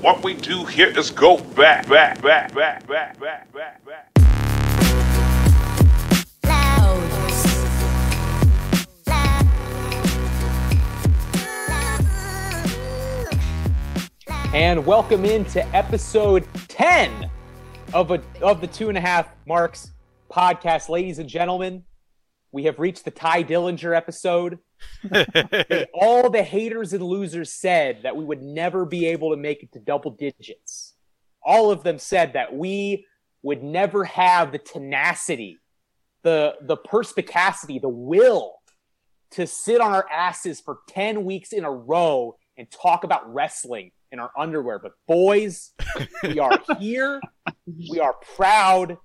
What we do here is go back, back, back, back, back, back, back, back. and welcome into episode 10 of a of the two and a half marks podcast ladies and gentlemen we have reached the Tye Dillinger episode all the haters and losers said that we would never be able to make it to double digits all of them said that we would never have the tenacity the the perspicacity the will to sit on our asses for 10 weeks in a row and talk about wrestling in our underwear. But boys, we are here. We are proud.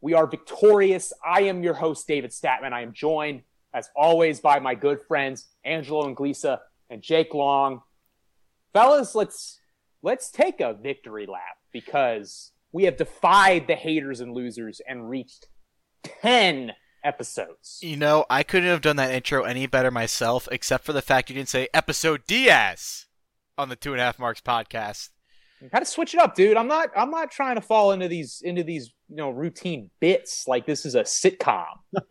We are victorious. I am your host, David Statman. I am joined, as always, by my good friends Angelo Anglisa and Jake Long. Fellas, let's let's take a victory lap because we have defied the haters and losers and reached 10 episodes. You know, I couldn't have done that intro any better myself, except for the fact you didn't say episode Diaz on the Two and a Half Marks podcast. Mm-hmm. Got to switch it up, dude. I'm not. I'm not trying to fall into these into these you know routine bits like this is a sitcom.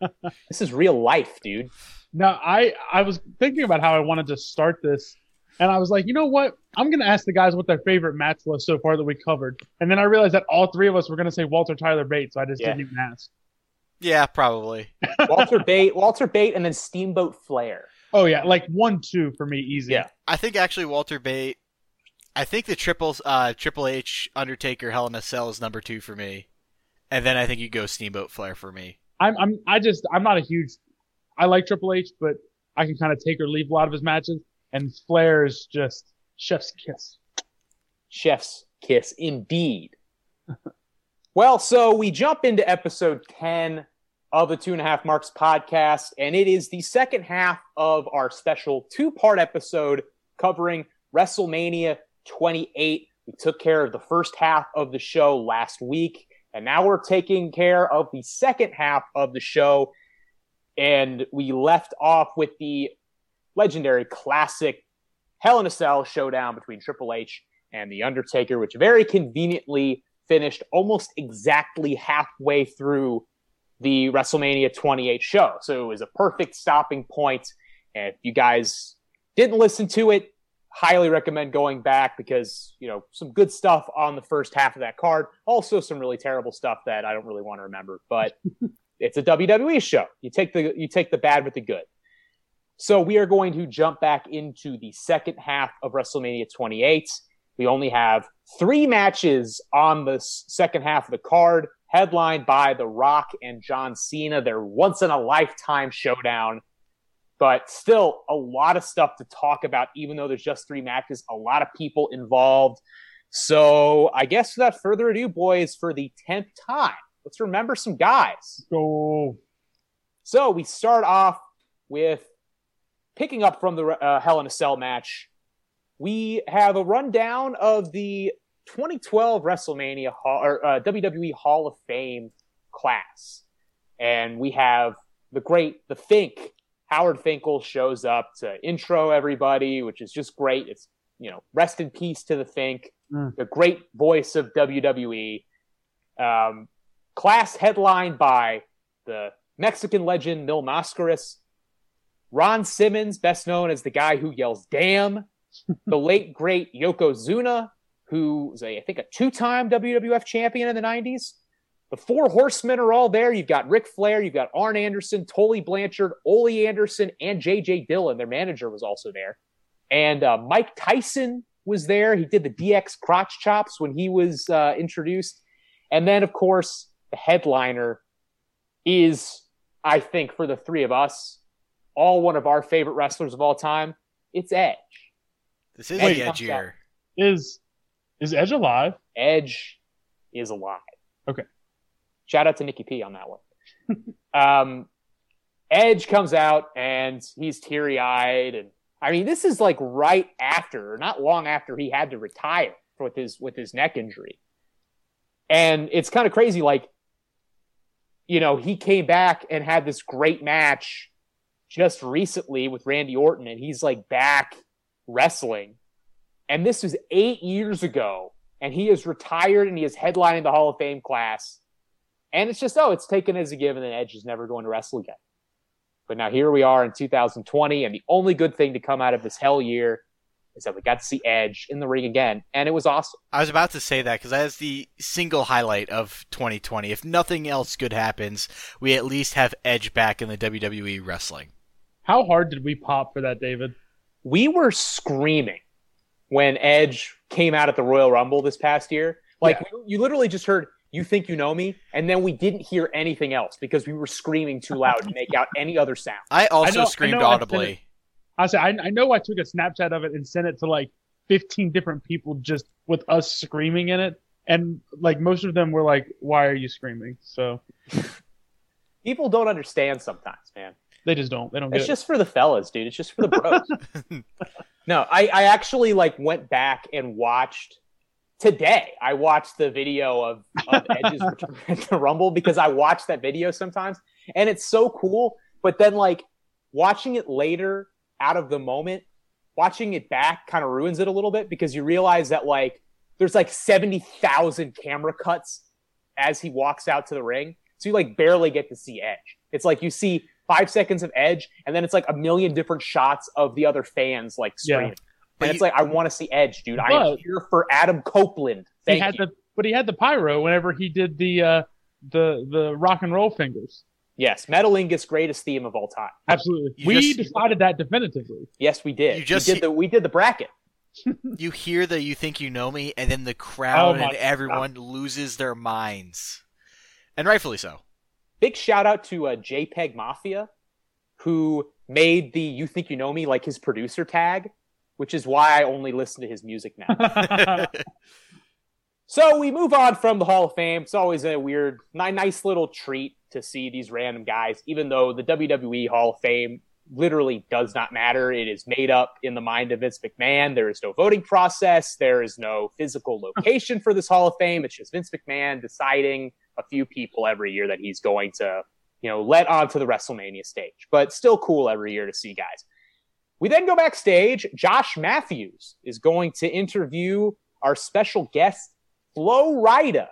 this is real life, dude. Now, I I was thinking about how I wanted to start this, and I was like, you know what? I'm gonna ask the guys what their favorite match was so far that we covered, and then I realized that all three of us were gonna say Walter Tyler Bates, so I just Yeah. didn't even ask. Yeah, probably. Walter Bate, Walter Bate, and then Steamboat Flair. Oh yeah, like one two for me, easy. Yeah. I think actually Walter Bate. I think the triples, uh, Triple H, Undertaker, Hell in a Cell is number two for me, and then I think you go Steamboat Flair for me. I'm I'm I just I'm not a huge. I like Triple H, but I can kind of take or leave a lot of his matches, and Flair is just chef's kiss. Chef's kiss, indeed. well, so we jump into episode 10 of the Two and a Half Marks podcast, and it is the second half of our special two part episode covering WrestleMania 28. We took care of the first half of the show last week, and now we're taking care of the second half of the show. And we left off with the legendary classic Hell in a Cell showdown between Triple H and The Undertaker, which very conveniently finished almost exactly halfway through the WrestleMania 28 show. So it was a perfect stopping point. And if you guys didn't listen to it, highly recommend going back because, you know, some good stuff on the first half of that card. Also some really terrible stuff that I don't really want to remember, but it's a WWE show. You take the you take the bad with the good. So we are going to jump back into the second half of WrestleMania 28. We only have three matches on the second half of the card, headlined by The Rock and John Cena. Their once in a lifetime showdown, but still a lot of stuff to talk about, even though there's just three matches, a lot of people involved. So I guess without further ado, boys, for the 10th time, let's remember some guys. Go. So we start off with picking up from the uh, Hell in a Cell match. We have a rundown of the 2012 WrestleMania Hall, or uh, WWE Hall of Fame class, and we have the great the Fink. Howard Finkel shows up to intro everybody, which is just great. It's you know rest in peace to the Fink, Mm. the great voice of WWE. Um, class headlined by the Mexican legend Mil Mascaras, Ron Simmons, best known as the guy who yells "damn," the late great Yokozuna, who was a, I think a two-time WWF champion in the '90s. The four horsemen are all there. You've got Ric Flair, you've got Arn Anderson, Tully Blanchard, Ole Anderson, and JJ Dillon. Their manager was also there, and uh, Mike Tyson was there. He did the DX crotch chops when he was uh, introduced, and then of course the headliner is, I think, for the three of us, all one of our favorite wrestlers of all time. It's Edge. This is Wait, the edgier. Is is Edge alive? Edge is alive. Okay. Shout out to Nikki P on that one. um, Edge comes out and he's teary eyed, and I mean, this is like right after, not long after he had to retire with his with his neck injury, and it's kind of crazy. Like, you know, he came back and had this great match just recently with Randy Orton, and he's like back wrestling. And this was eight years ago, and he is retired and he is headlining the Hall of Fame class. And it's just, oh, it's taken as a given that Edge is never going to wrestle again. But now here we are in 2020, and the only good thing to come out of this hell year is that we got to see Edge in the ring again, and it was awesome. I was about to say that because that's the single highlight of 2020. If nothing else good happens, we at least have Edge back in the WWE wrestling. How hard did we pop for that, David? We were screaming when Edge came out at the Royal Rumble this past year. Like Yeah. you literally just heard "You think you know me," and then we didn't hear anything else because we were screaming too loud to make out any other sound. I also know- screamed I said audibly. I said, I, I know I took a Snapchat of it and sent it to like 15 different people just with us screaming in it. And like most of them were like, why are you screaming? So People don't understand sometimes, man. they just don't. They don't get It's it. just for the fellas, dude. It's just for the bros. no, I, I actually like went back and watched today. I watched the video of, of Edge's return to Rumble because I watch that video sometimes, and it's so cool. But then like watching it later out of the moment, watching it back kind of ruins it a little bit because you realize that like there's like seventy thousand camera cuts as he walks out to the ring. So you like barely get to see Edge. It's like you see five seconds of Edge, and then it's like a million different shots of the other fans like Yeah. Screaming. But and it's you- like I want to see Edge, dude. I am here for Adam Copeland. he Thank had you. the, but he had the pyro whenever he did the, uh, the, the rock and roll fingers. yes, Metalingus greatest theme of all time. Absolutely. You we just- decided that definitively. Yes, we did. You just we did the we did the bracket. You hear the "You think you know me," and then the crowd Oh and everyone loses their minds, and rightfully so. Big shout out to uh, JPEG Mafia, who made the "You Think You Know Me" like his producer tag, which is why I only listen to his music now. So we move on from the Hall of Fame. It's always a weird, ni- nice little treat to see these random guys, even though the WWE Hall of Fame literally does not matter. It is made up in the mind of Vince McMahon. There is no voting process. There is no physical location for this Hall of Fame. It's just Vince McMahon deciding a few people every year that he's going to, you know, let onto the WrestleMania stage. But still cool every year to see guys. We then go backstage. Josh Matthews is going to interview our special guest, Flo Rida,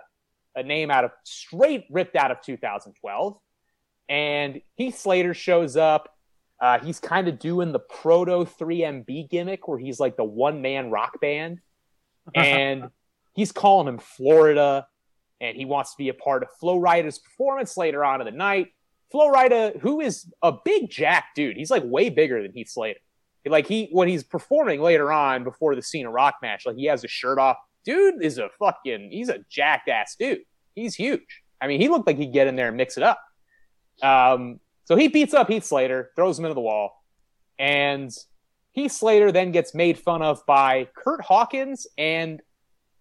a name out of straight ripped out of 2012. And Heath Slater shows up. Uh, he's kind of doing the proto 3MB gimmick where he's like the one man rock band. And he's calling him Florida. And he wants to be a part of Flo Rida's performance later on in the night. Flo Rida, who is a big jack dude, he's like way bigger than Heath Slater. Like he when he's performing later on before the Cena Rock match, like he has his shirt off. Dude is a fucking he's a jackass dude. He's huge. I mean, he looked like he'd get in there and mix it up. Um, so he beats up Heath Slater, throws him into the wall, and Heath Slater then gets made fun of by Kurt Hawkins and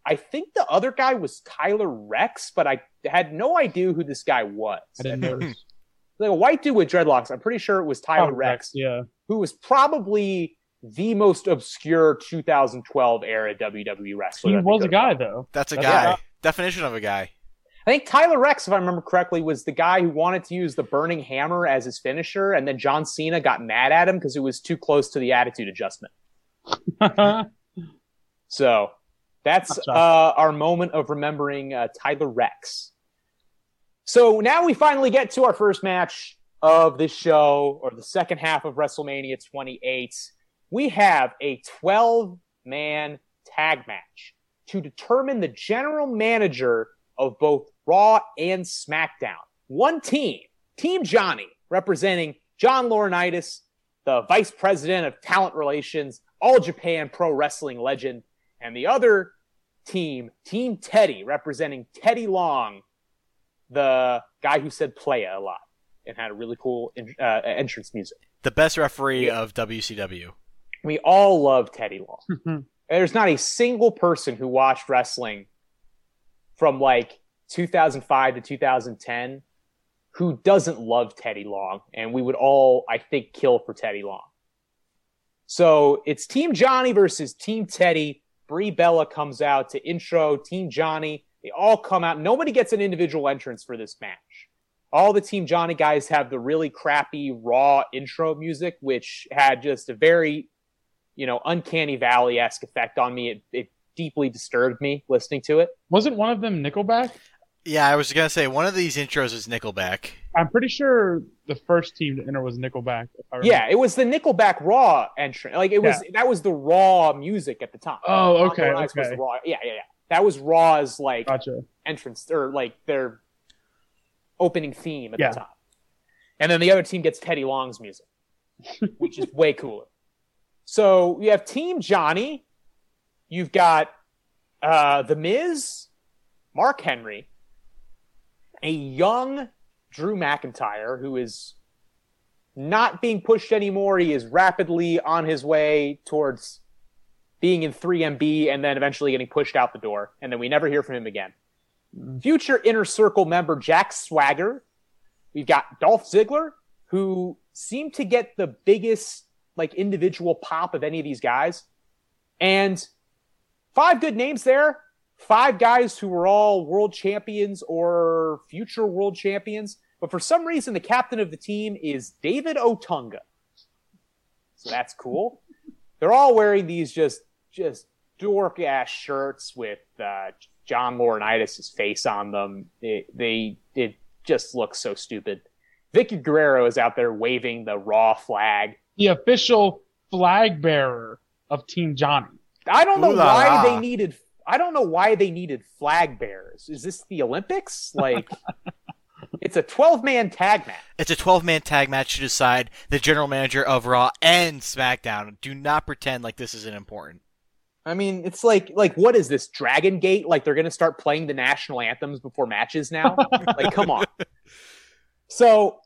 I think the other guy was Tyler Reks, but I had no idea who this guy was. I didn't notice. Like a white dude with dreadlocks. I'm pretty sure it was Tyler Oh, Reks Yeah. who was probably the most obscure 2012 era WWE wrestler. He that was a guy, found. though. That's a That's guy. right. Definition of a guy. I think Tyler Reks, if I remember correctly, was the guy who wanted to use the burning hammer as his finisher, and then John Cena got mad at him because it was too close to the attitude adjustment. So that's uh, our moment of remembering uh, Tyler Reks. So now we finally get to our first match of this show, or the second half of WrestleMania 28. We have a 12 man tag match to determine the general manager of both Raw and SmackDown. One team, Team Johnny, representing John Laurinaitis, the vice president of talent relations, All Japan Pro Wrestling legend, and the other team, Team Teddy, representing Teddy Long, the guy who said playa a lot and had a really cool in, uh, entrance music. The best referee Yeah. of WCW. We all love Teddy Long. There's not a single person who watched wrestling from like 2005 to 2010 who doesn't love Teddy Long. And we would all, I think, kill for Teddy Long. So it's Team Johnny versus Team Teddy. Brie Bella comes out to intro Team Johnny. They all come out. Nobody gets an individual entrance for this match. All the Team Johnny guys have the really crappy raw intro music, which had just a very you know uncanny valley esque effect on me. It, it deeply disturbed me listening to it. Wasn't one of them Nickelback? Yeah, I was gonna say one of these intros is Nickelback. I'm pretty sure the first team to enter was Nickelback. If I remember. Yeah, it was the Nickelback Raw entrance. Like it was that was the Raw music at the time. Oh, Raw okay, was the Raw. Yeah, yeah, yeah. That was Raw's like Gotcha. entrance or like their opening theme at Yeah. the top. And then the other team gets Teddy Long's music, which is way cooler. So you have Team Johnny, you've got uh, The Miz, Mark Henry, a young Drew McIntyre who is not being pushed anymore. He is rapidly on his way towards being in 3MB and then eventually getting pushed out the door. And then we never hear from him again. Future Inner Circle member Jack Swagger. We've got Dolph Ziggler, who seemed to get the biggest like individual pop of any of these guys. And five good names there. Five guys who were all world champions or future world champions. But for some reason, the captain of the team is David Otunga. So that's cool. They're all wearing these just just dork ass shirts with uh, John Laurinaitis' face on them. It, they it just looks so stupid. Vickie Guerrero is out there waving the Raw flag. The official flag bearer of Team Johnny. I don't know Ooh why la. they needed. I don't know why they needed flag bearers. Is this the Olympics? Like, it's a twelve-man tag match. It's a 12 man tag match to decide the general manager of Raw and SmackDown. Do not pretend like this isn't important. I mean, it's like like what is this Dragon Gate? Like they're gonna start playing the national anthems before matches now? like, come on. So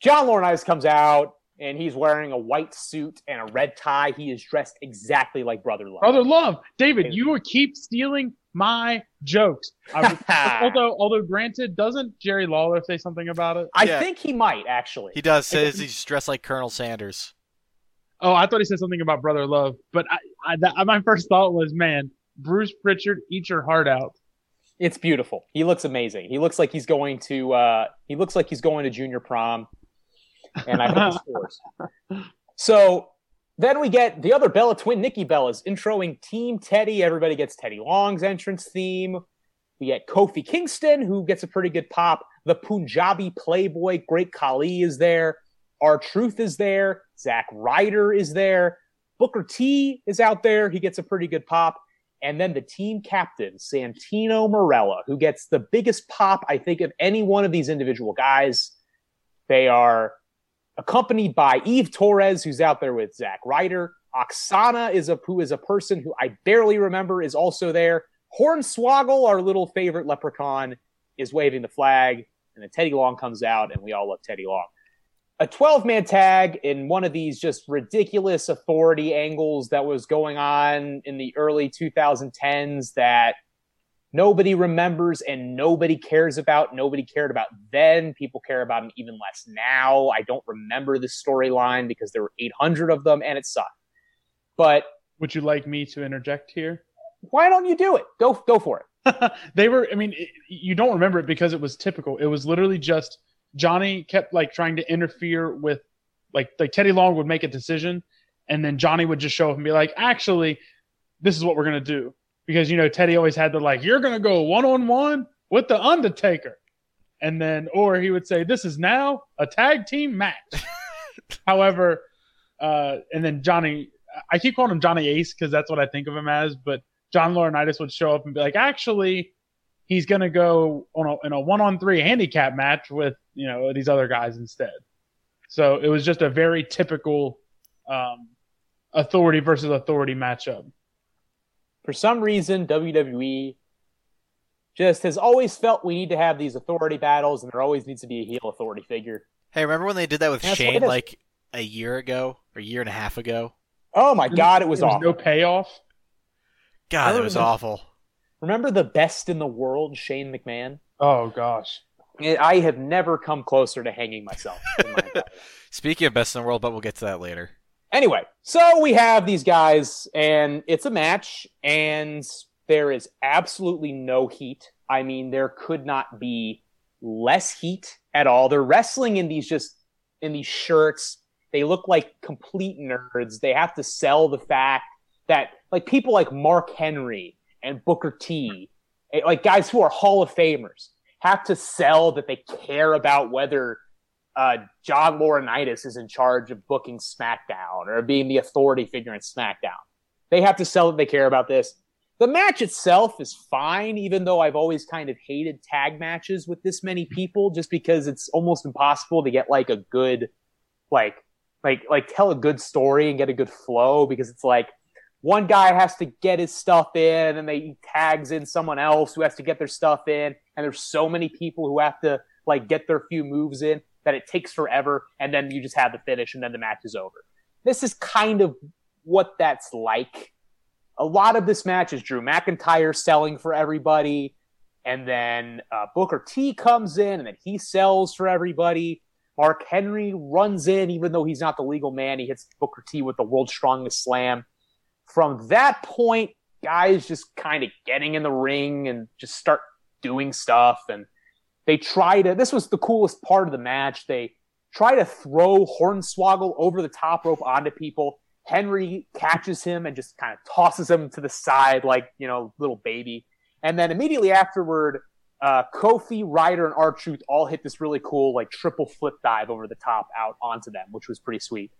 John Laurinaitis comes out and he's wearing a white suit and a red tie. He is dressed exactly like Brother Love. Brother Love, David, you will keep stealing my jokes. Was- although, although granted, doesn't Jerry Lawler say something about it? I Yeah. think he might actually. He does says he's dressed like Colonel Sanders. Oh, I thought he said something about Brother Love, but I, I that, my first thought was, man, Bruce Prichard, eat your heart out. It's beautiful. He looks amazing. He looks like he's going to. Uh, he looks like he's going to junior prom, and I hope he scores. So then we get the other Bella twin, Nikki Bella's introing Team Teddy. Everybody gets Teddy Long's entrance theme. We get Kofi Kingston, who gets a pretty good pop. The Punjabi Playboy, Great Khali, is there. R-Truth is there. Zack Ryder is there. Booker T is out there. He gets a pretty good pop. And then the team captain, Santino Marella, who gets the biggest pop, I think, of any one of these individual guys. They are accompanied by Eve Torres, who's out there with Zack Ryder. Aksana is a who is a person who I barely remember is also there. Hornswoggle, our little favorite leprechaun, is waving the flag, and then Teddy Long comes out, and we all love Teddy Long. A 12 man tag in one of these just ridiculous authority angles that was going on in the early 2010s that nobody remembers and nobody cares about. Nobody cared about then. People care about them even less now. I don't remember the storyline because there were 800 of them and it sucked. But Would you like me to interject here? why don't you do it? Go go for it. they were i mean it, you don't remember it because it was typical it was literally just johnny kept like trying to interfere with like like teddy long would make a decision and then johnny would just show up and be like actually this is what we're going to do. Because you know teddy always had the like you're going to go one-on-one with the undertaker. And then or he would say this is now a tag team match. However uh and then johnny i keep calling him johnny ace because that's what i think of him as but John Laurinaitis would show up and be like, actually, he's going to go on a, in a one on three handicap match with, you know, these other guys instead. So it was just a very typical um, authority versus authority matchup. For some reason, WWE just has always felt we need to have these authority battles, and there always needs to be a heel authority figure. Hey, remember when they did that with That's Shane like a year ago or a year and a half ago? Oh my god, it was There was awful. no payoff. God, I that was remember- awful. Remember the best in the world, Shane McMahon? Oh gosh. I have never come closer to hanging myself. my. Speaking of best in the world, but we'll get to that later. Anyway, so we have these guys, and it's a match, and there is absolutely no heat. I mean, there could not be less heat at all. They're wrestling in these just in these shirts, They look like complete nerds. They have to sell the fact that like people like Mark Henry and Booker T, like guys who are Hall of Famers, have to sell that they care about whether uh, John Laurinaitis is in charge of booking SmackDown or being the authority figure in SmackDown. They have to sell that they care about this. The match itself is fine, even though I've always kind of hated tag matches with this many people, just because it's almost impossible to get like a good, like, like, like tell a good story and get a good flow because it's like one guy has to get his stuff in and they tags in someone else who has to get their stuff in, and there's so many people who have to like get their few moves in that it takes forever, and then you just have the finish and then the match is over. This is kind of what that's like a lot of this match is Drew McIntyre selling for everybody, and then uh, Booker T comes in, and then he sells for everybody. Mark Henry runs in, even though he's not the legal man. He hits Booker T with the world's strongest slam. From that point, guys just kind of getting in the ring and just start doing stuff. And they try to, this was the coolest part of the match. They try to throw Hornswoggle over the top rope onto people. Henry catches him and just kind of tosses him to the side like, you know, little baby. And then immediately afterward, uh, Kofi, Ryder, and R-Truth all hit this really cool, like, triple flip dive over the top out onto them, which was pretty sweet.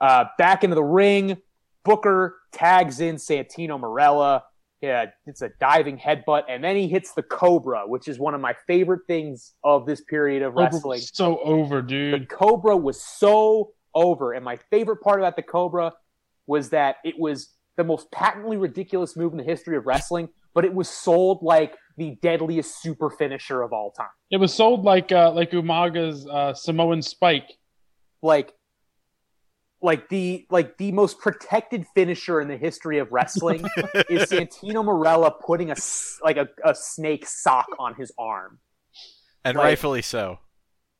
Uh, back into the ring, Booker tags in Santino Marella. Yeah, it's a diving headbutt, and then he hits the Cobra, which is one of my favorite things of this period of wrestling. So over, dude. The Cobra was so over. And my favorite part about the Cobra was that it was the most patently ridiculous move in the history of wrestling, but it was sold like the deadliest super finisher of all time. It was sold like uh, like Umaga's uh, Samoan Spike. Like like the like the most protected finisher in the history of wrestling is Santino Marella putting a like a, a snake sock on his arm. And like, rightfully so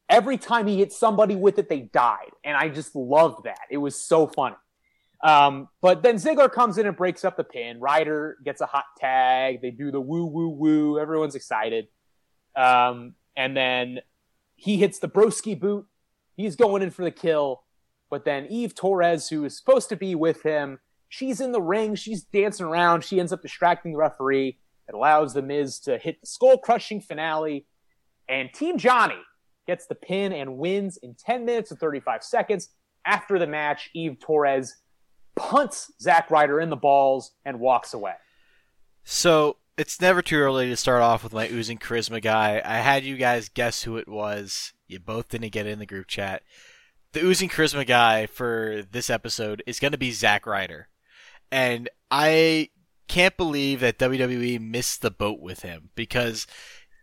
every time he hit somebody with it, they died. And I just loved that. It was so funny. Um, but then Ziggler comes in and breaks up the pin. Ryder gets a hot tag. They do the woo, woo, woo. Everyone's excited. Um, and then he hits the broski boot. He's going in for the kill. But then Eve Torres, who is supposed to be with him, she's in the ring. She's dancing around. She ends up distracting the referee. It allows The Miz to hit the skull crushing finale. And Team Johnny gets the pin and wins in 10 minutes and 35 seconds. After the match, Eve Torres punts Zack Ryder in the balls and walks away. So it's never too early to start off with my oozing charisma guy. I had you guys guess who it was. You both didn't get in the group chat. The oozing charisma guy for this episode is going to be Zack Ryder. And I can't believe that WWE missed the boat with him because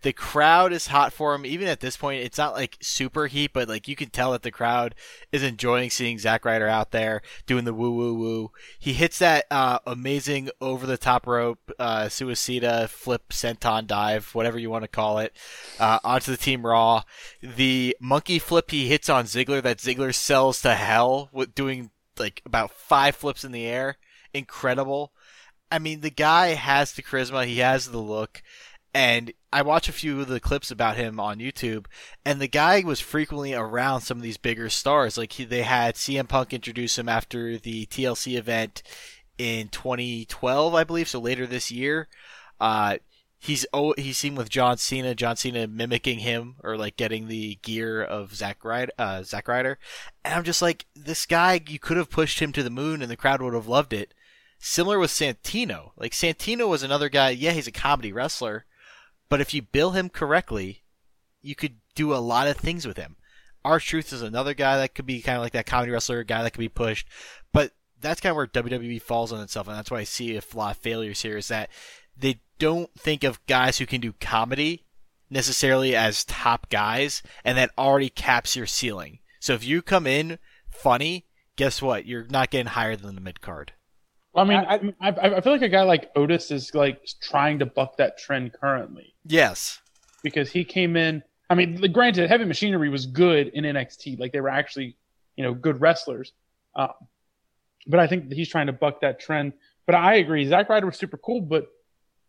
the crowd is hot for him. Even at this point, it's not like super heat, but like you can tell that the crowd is enjoying seeing Zack Ryder out there doing the woo woo woo. He hits that uh, amazing over the top rope uh, suicida flip senton dive, whatever you want to call it, uh, onto the Team Raw. The monkey flip he hits on Ziggler that Ziggler sells to hell with doing like about five flips in the air. Incredible. I mean, the guy has the charisma. He has the look. And I watch a few of the clips about him on YouTube, and the guy was frequently around some of these bigger stars. Like he, they had CM Punk introduce him after the TLC event in 2012, I believe, so later this year. Uh, he's oh he's seen with John Cena, John Cena mimicking him or like getting the gear of Zack Ryder, uh, Zack Ryder, and I'm just like this guy. You could have pushed him to the moon, and the crowd would have loved it. Similar with Santino. Like Santino was another guy. Yeah, he's a comedy wrestler but if you bill him correctly, you could do a lot of things with him. R-Truth is another guy that could be kind of like that comedy wrestler, guy that could be pushed. But that's kind of where WWE falls on itself, and that's why I see a lot of failures here. Is that they don't think of guys who can do comedy necessarily as top guys, and that already caps your ceiling. So if you come in funny, guess what? You're not getting higher than the mid card. I mean, I, I, I feel like a guy like Otis is like trying to buck that trend currently. Yes, because he came in. I mean, granted, Heavy Machinery was good in NXT. Like they were actually, you know, good wrestlers. Um, but I think he's trying to buck that trend. But I agree, Zack Ryder was super cool, but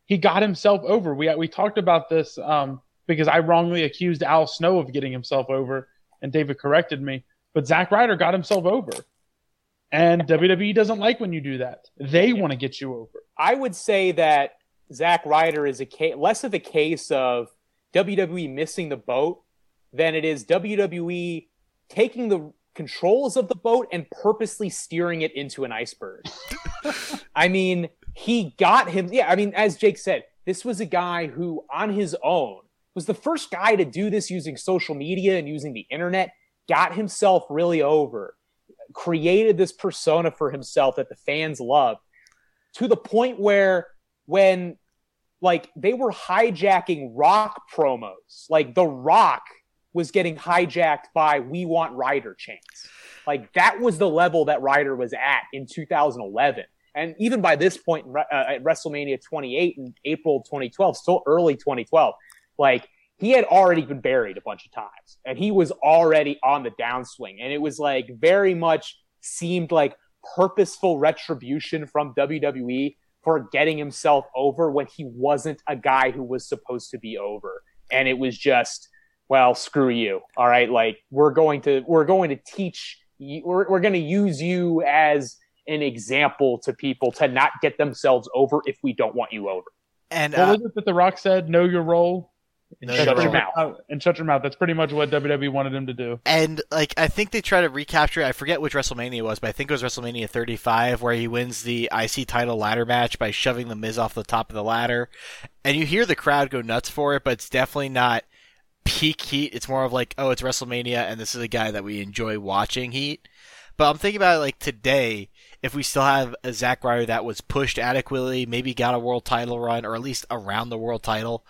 he got himself over. We we talked about this um, because I wrongly accused Al Snow of getting himself over, and David corrected me. But Zack Ryder got himself over. And WWE doesn't like when you do that. They want to get you over. I would say that Zack Ryder is a case, less of a case of WWE missing the boat than it is WWE taking the controls of the boat and purposely steering it into an iceberg. I mean, he got him. Yeah, I mean, as Jake said, this was a guy who, on his own, was the first guy to do this using social media and using the internet, got himself really over, created this persona for himself that the fans loved to the point where when like they were hijacking rock promos, like The Rock was getting hijacked by We Want Ryder chants. Like that was the level that Ryder was at in 2011. And even by this point uh, at WrestleMania 28 in April 2012, still early 2012, like he had already been buried a bunch of times and he was already on the downswing. And it was like very much seemed like purposeful retribution from WWE for getting himself over when he wasn't a guy who was supposed to be over. And it was just, well, screw you. All right. Like we're going to, we're going to teach you, we're, we're going to use you as an example to people to not get themselves over if we don't want you over. And What uh, was it that The Rock said? Know your role No, That's your shut your much- mouth. and shut your mouth. That's pretty much what WWE wanted him to do. And like I think they try to recapture. I forget which WrestleMania it was, but I think it was WrestleMania 35 where he wins the IC title ladder match by shoving the Miz off the top of the ladder, and you hear the crowd go nuts for it, but it's definitely not peak heat. It's more of like, oh, it's WrestleMania, and this is a guy that we enjoy watching heat. But I'm thinking about it like today, if we still have a Zack Ryder that was pushed adequately, maybe got a world title run, or at least around the world title,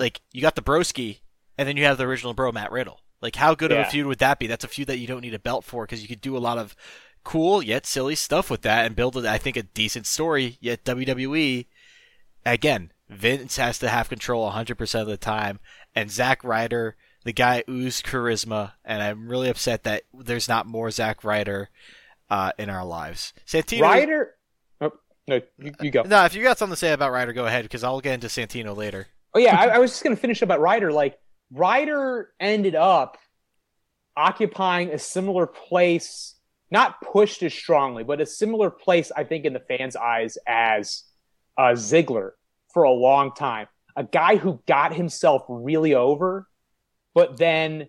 like you got the Broski, and then you have the original Bro Matt Riddle. Like how good of a feud would that be? That's a feud that you don't need a belt for because you could do a lot of cool yet silly stuff with that and build, I think, a decent story. Yet WWE, again, Vince has to have control 100% of the time, and Zack Ryder, the guy oozed charisma, and I'm really upset that there's not more Zack Ryder uh, in our lives. Santino, Ryder, oh, no, you, you go. no, if you got something to say about Ryder, go ahead because I'll get into Santino later. Oh yeah, I, I was just gonna finish up about Ryder. Like Ryder ended up occupying a similar place, not pushed as strongly, but a similar place, I think, in the fans' eyes as uh, Ziggler for a long time. A guy who got himself really over, but then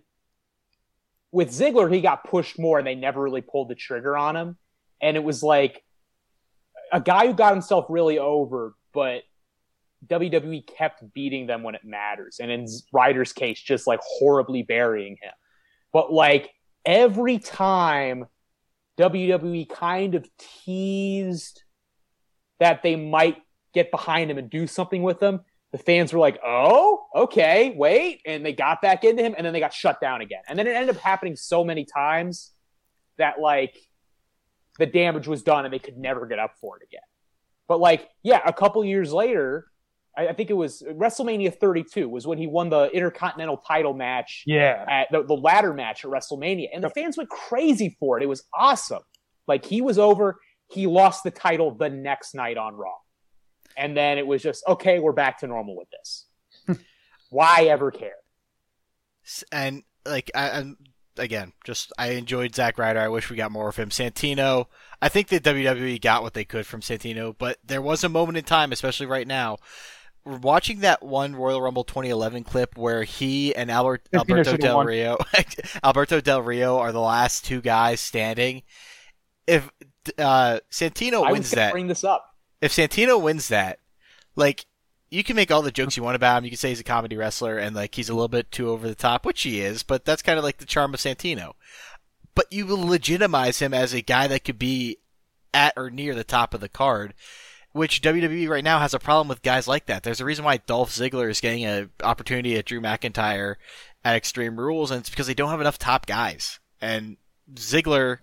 with Ziggler, he got pushed more, and they never really pulled the trigger on him. And it was like a guy who got himself really over, but WWE kept beating them when it matters, and in Ryder's case, just like horribly burying him. But like every time WWE kind of teased that they might get behind him and do something with him, the fans were like, "Oh, okay, wait," and they got back into him, and then they got shut down again. And then it ended up happening so many times that like the damage was done, and they could never get up for it again. But like, yeah, a couple years later, I, I think it was WrestleMania 32 was when he won the Intercontinental title match Yeah. at the, the ladder match at WrestleMania, and the fans went crazy for it. It was awesome. Like he was over, he lost the title the next night on Raw, and then it was just okay, we're back to normal with this. Why ever care? And like I, I'm again, just I enjoyed Zack Ryder. I wish we got more of him. Santino, I think that WWE got what they could from Santino, but there was a moment in time, especially right now, watching that one Royal Rumble 2011 clip where he and Albert, Alberto Del won. Rio, Alberto Del Rio are the last two guys standing. If uh, Santino I wins going that, bring this up. if Santino wins that, like you can make all the jokes you want about him. You can say he's a comedy wrestler and like he's a little bit too over the top, which he is, but that's kind of like the charm of Santino. But you will legitimize him as a guy that could be at or near the top of the card, which WWE right now has a problem with guys like that. There's a reason why Dolph Ziggler is getting an opportunity at Drew McIntyre at Extreme Rules, and it's because they don't have enough top guys. And Ziggler,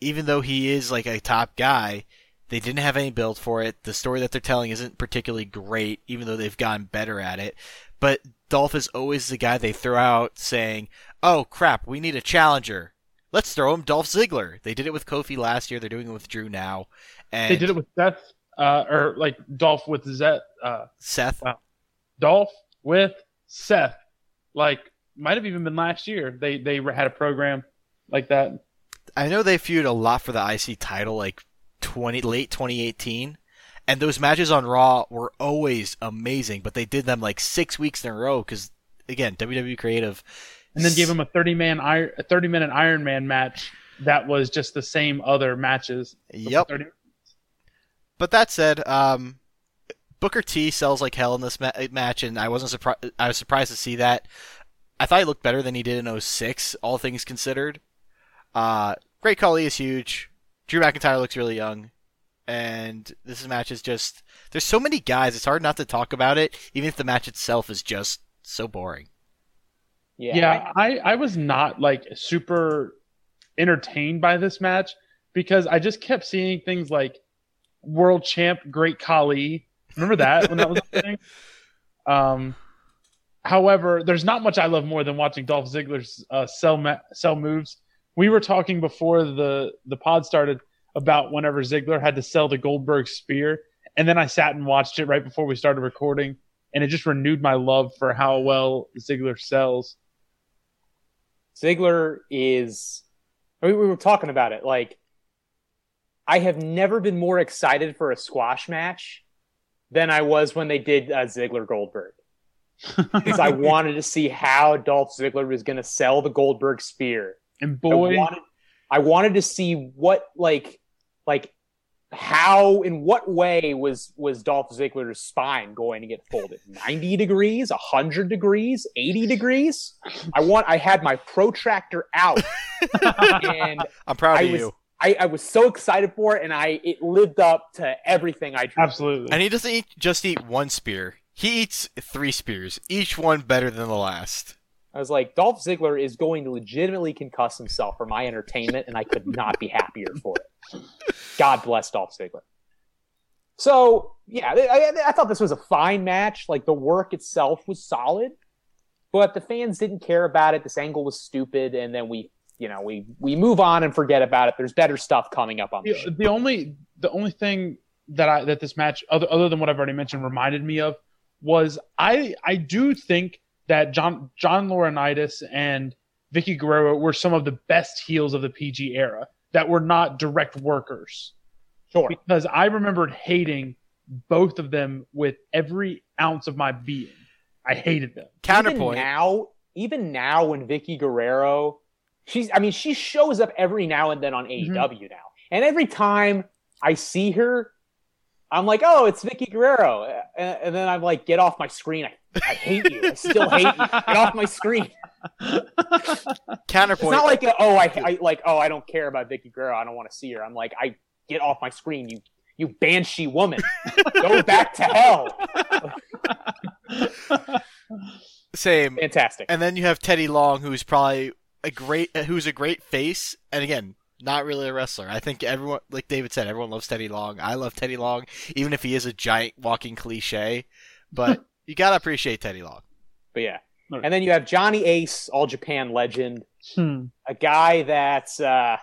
even though he is like a top guy, they didn't have any build for it. The story that they're telling isn't particularly great, even though they've gotten better at it. But Dolph is always the guy they throw out saying, oh crap, we need a challenger. Let's throw him Dolph Ziggler. They did it with Kofi last year. They're doing it with Drew now. And They did it with Seth, uh, or like Dolph with Zet, uh, Seth. Dolph with Seth. Like might have even been last year. They they had a program like that. I know they feud a lot for the IC title, like twenty late 2018, and those matches on Raw were always amazing. But they did them like six weeks in a row because again, WWE creative. And then gave him a thirty man iron, a thirty minute Iron Man match that was just the same other matches. Yep. 30 But that said, um, Booker T sells like hell in this ma- match, and I wasn't surprised. I was surprised to see that. I thought he looked better than he did in 06, all things considered. Uh, Great Khali is huge. Drew McIntyre looks really young, and this match is just. There's so many guys. It's hard not to talk about it, even if the match itself is just so boring. Yeah. Yeah, I, I was not like super entertained by this match because I just kept seeing things like world champ Great Khali. Remember that when that was a thing? Um, however, there's not much I love more than watching Dolph Ziggler's uh, sell ma- sell moves. We were talking before the the pod started about whenever Ziggler had to sell the Goldberg spear, and then I sat and watched it right before we started recording, and it just renewed my love for how well Ziggler sells. Ziggler is. I mean, we were talking about it. Like, I have never been more excited for a squash match than I was when they did uh, Ziggler Goldberg. Because I wanted to see how Dolph Ziggler was going to sell the Goldberg spear. And I boy, wanted, I wanted to see what like like how in what way was was Dolph Ziggler's spine going to get folded 90 degrees 100 degrees 80 degrees I want I had my protractor out and I'm proud I of was- you. I, I was so excited for it and I it lived up to everything I dreamed. absolutely. And he doesn't eat, just eat one spear. He eats three spears, each one better than the last. I was like Dolph Ziggler is going to legitimately concuss himself for my entertainment and I could not be happier for it. God bless Dolph Ziggler. So yeah, I, I, I thought this was a fine match. Like the work itself was solid, but the fans didn't care about it. This angle was stupid, and then we, you know, we we move on and forget about it. There's better stuff coming up on the show. the, the only the only thing that I that this match other other than what I've already mentioned reminded me of was I I do think that John John Laurinaitis and Vickie Guerrero were some of the best heels of the PG era that were not direct workers Sure. because I remembered hating both of them with every ounce of my being. I hated them. Counterpoint. Even now, even now, when Vickie Guerrero, she's, I mean, she shows up every now and then on mm-hmm. AEW now, and every time I see her, I'm like, oh, it's Vickie Guerrero, and, and then I'm like, get off my screen. I, I hate you. I still hate you. Get off my screen. Counterpoint. It's not like, a, oh, I, I like, oh, I don't care about Vickie Guerrero. I don't want to see her. I'm like, I get off my screen. You, you banshee woman. Go back to hell. Same. Fantastic. And then you have Teddy Long, who's probably a great, who's a great face, and again, not really a wrestler. I think everyone, like David said, everyone loves Teddy Long. I love Teddy Long, even if he is a giant walking cliche. But you gotta appreciate Teddy Long. But yeah. And then you have Johnny Ace, All Japan legend, Hmm. a guy that's uh,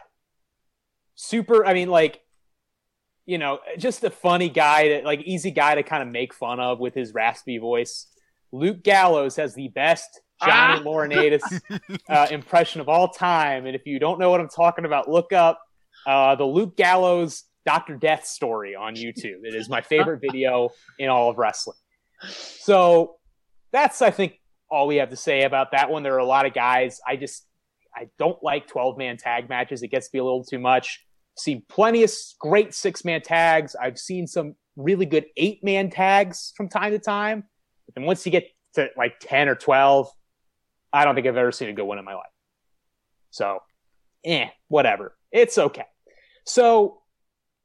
super. I mean, like, you know, just a funny guy, to, like easy guy to kind of make fun of with his raspy voice. Luke Gallows has the best Johnny Ah! Laurinaitis uh, impression of all time, and if you don't know what I'm talking about, look up uh, the Luke Gallows Doctor Death story on YouTube. It is my favorite video in all of wrestling. So that's, I think, all we have to say about that one. There are a lot of guys. I just I don't like 12 man tag matches. It gets to be a little too much. Seen plenty of great six man tags. I've seen some really good eight man tags from time to time. But then once you get to like 10 or 12, I don't think I've ever seen a good one in my life. So, eh, whatever. It's okay. So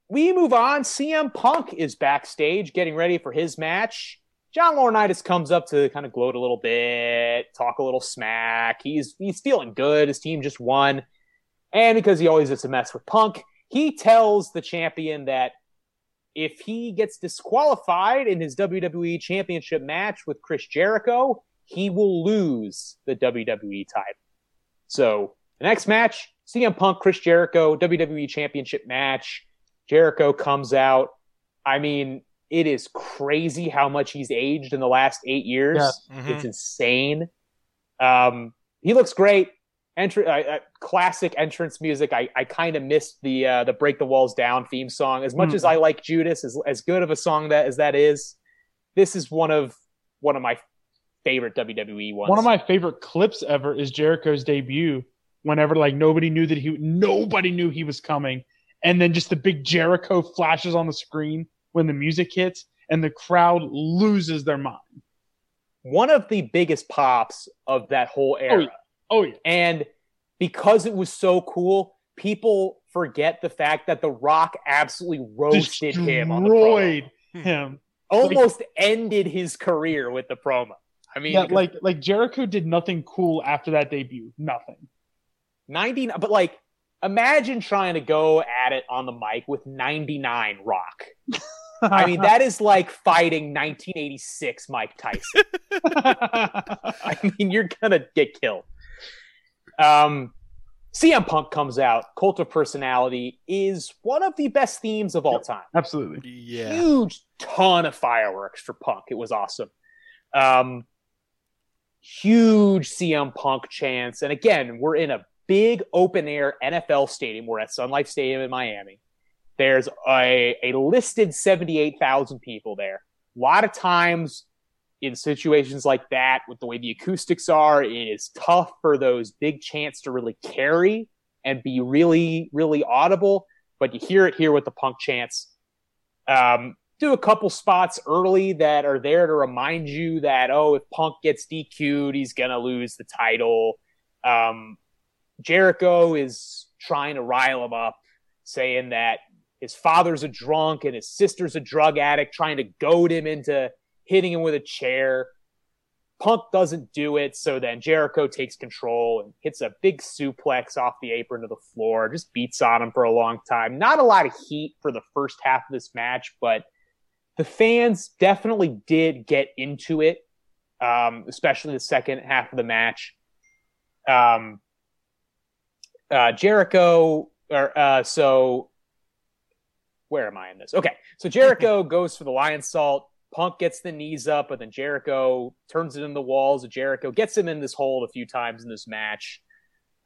we move on. CM Punk is backstage getting ready for his match. John Laurinaitis comes up to kind of gloat a little bit, talk a little smack. He's he's feeling good. His team just won, and because he always gets to mess with Punk, he tells the champion that if he gets disqualified in his WWE Championship match with Chris Jericho, he will lose the WWE title. So the next match, CM Punk, Chris Jericho, WWE Championship match. Jericho comes out. I mean, it is crazy how much he's aged in the last eight years. Yes. Mhm. It's insane. Um, he looks great. entry, uh, uh, classic entrance music. I, I kind of missed the uh, the Break the Walls Down theme song. As much Mm. as I like Judas, as as good of a song that as that is, this is one of one of my favorite WWE ones. One of my favorite clips ever is Jericho's debut. Whenever like nobody knew that he nobody knew he was coming, and then just the big Jericho flashes on the screen when the music hits, and the crowd loses their mind. one of the biggest pops of that whole oh, era. yeah. Oh yeah, And because it was so cool, people forget the fact that The Rock absolutely roasted him on the promo. destroyed him. Almost ended his career with the promo. I mean, Yeah, like like Jericho did nothing cool after that debut. Nothing. 90, but like, imagine trying to go at it on the mic with 99 Rock. I mean, that is like fighting 1986 Mike Tyson. I mean, you're gonna get killed. Um, CM Punk comes out. Cult of Personality is one of the best themes of all time. absolutely. Yeah. Huge ton of fireworks for Punk. It was awesome. Um, huge CM Punk chants, and again, we're in a big open air NFL stadium. We're at Sun Life Stadium in Miami. There's a, a listed 78,000 people there. A lot of times in situations like that, with the way the acoustics are, it is tough for those big chants to really carry and be really, really audible. But you hear it here with the punk chants. Um, do a couple spots early that are there to remind you that, oh, if Punk gets DQ'd, he's to lose the title. Um, Jericho is trying to rile him up, saying that his father's a drunk and his sister's a drug addict, trying to goad him into hitting him with a chair. Punk doesn't do it, so then Jericho takes control and hits a big suplex off the apron to the floor, just beats on him for a long time. Not a lot of heat for the first half of this match, but the fans definitely did get into it, um, especially the second half of the match. Um, uh, Jericho, or uh, so where am I in this? Okay, so Jericho goes for the Lionsault. Punk gets the knees up, but then Jericho turns it in the walls. Jericho gets him in this hold a few times in this match.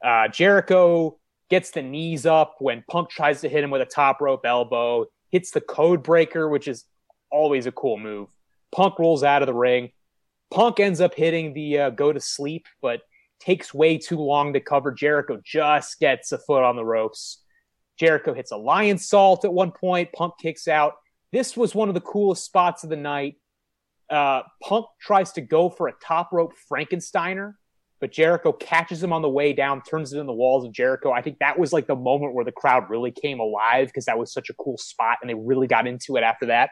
Uh, Jericho gets the knees up when Punk tries to hit him with a top rope elbow, hits the code breaker, which is always a cool move. Punk rolls out of the ring. Punk ends up hitting the uh, go to sleep, but takes way too long to cover. Jericho just gets a foot on the ropes. Jericho hits a Lionsault at one point. Punk kicks out. This was one of the coolest spots of the night. Uh, Punk tries to go for a top rope Frankensteiner, but Jericho catches him on the way down, turns it in the walls of Jericho. I think that was like the moment where the crowd really came alive because that was such a cool spot and they really got into it after that.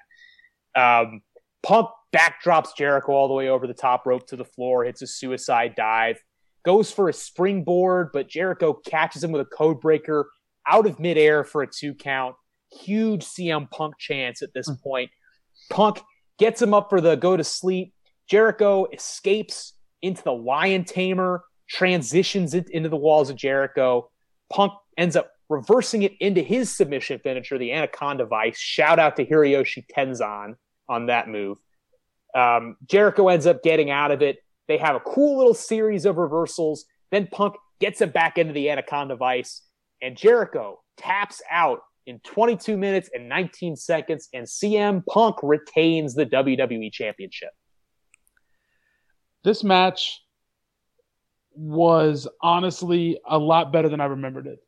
Um, Punk backdrops Jericho all the way over the top rope to the floor, hits a suicide dive, goes for a springboard, but Jericho catches him with a code breaker out of midair for a two count. Huge CM Punk chance at this point. Punk gets him up for the go to sleep. Jericho escapes into the Lion Tamer, transitions it into the walls of Jericho. Punk ends up reversing it into his submission finisher, the Anaconda Vise. Shout out to Hiroshi Tenzan on that move. Um, Jericho ends up getting out of it. They have a cool little series of reversals. Then Punk gets him back into the Anaconda Vise, and Jericho taps out in 22 minutes and 19 seconds, and CM Punk retains the WWE Championship. This match was honestly a lot better than I remembered it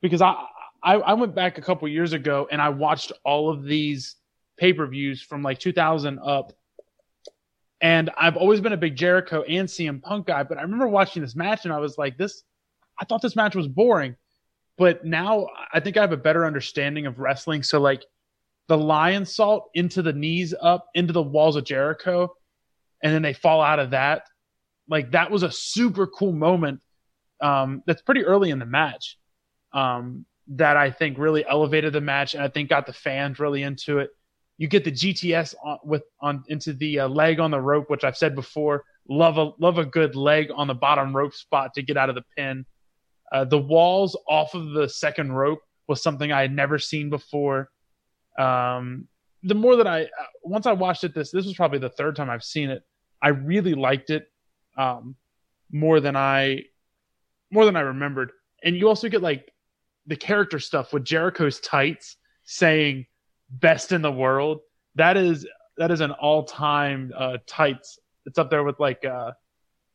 because I I, I went back a couple years ago and I watched all of these pay per views from like 2000 up. And I've always been a big Jericho and CM Punk guy, but I remember watching this match and I was like, this, I thought this match was boring. But now I think I have a better understanding of wrestling. So, like, the Lionsault into the knees up into the walls of Jericho, and then they fall out of that. Like, that was a super cool moment. Um, that's pretty early in the match. Um, that I think really elevated the match and I think got the fans really into it. You get the GTS on, with on into the uh, leg on the rope, which I've said before. Love a love a good leg on the bottom rope spot to get out of the pin. Uh, the walls off of the second rope was something I had never seen before. Um, the more that I once I watched it, this this was probably the third time I've seen it. I really liked it um, more than I more than I remembered. And you also get like the character stuff with Jericho's tights saying "best in the world." That is that is an all time uh, tights. It's up there with like uh,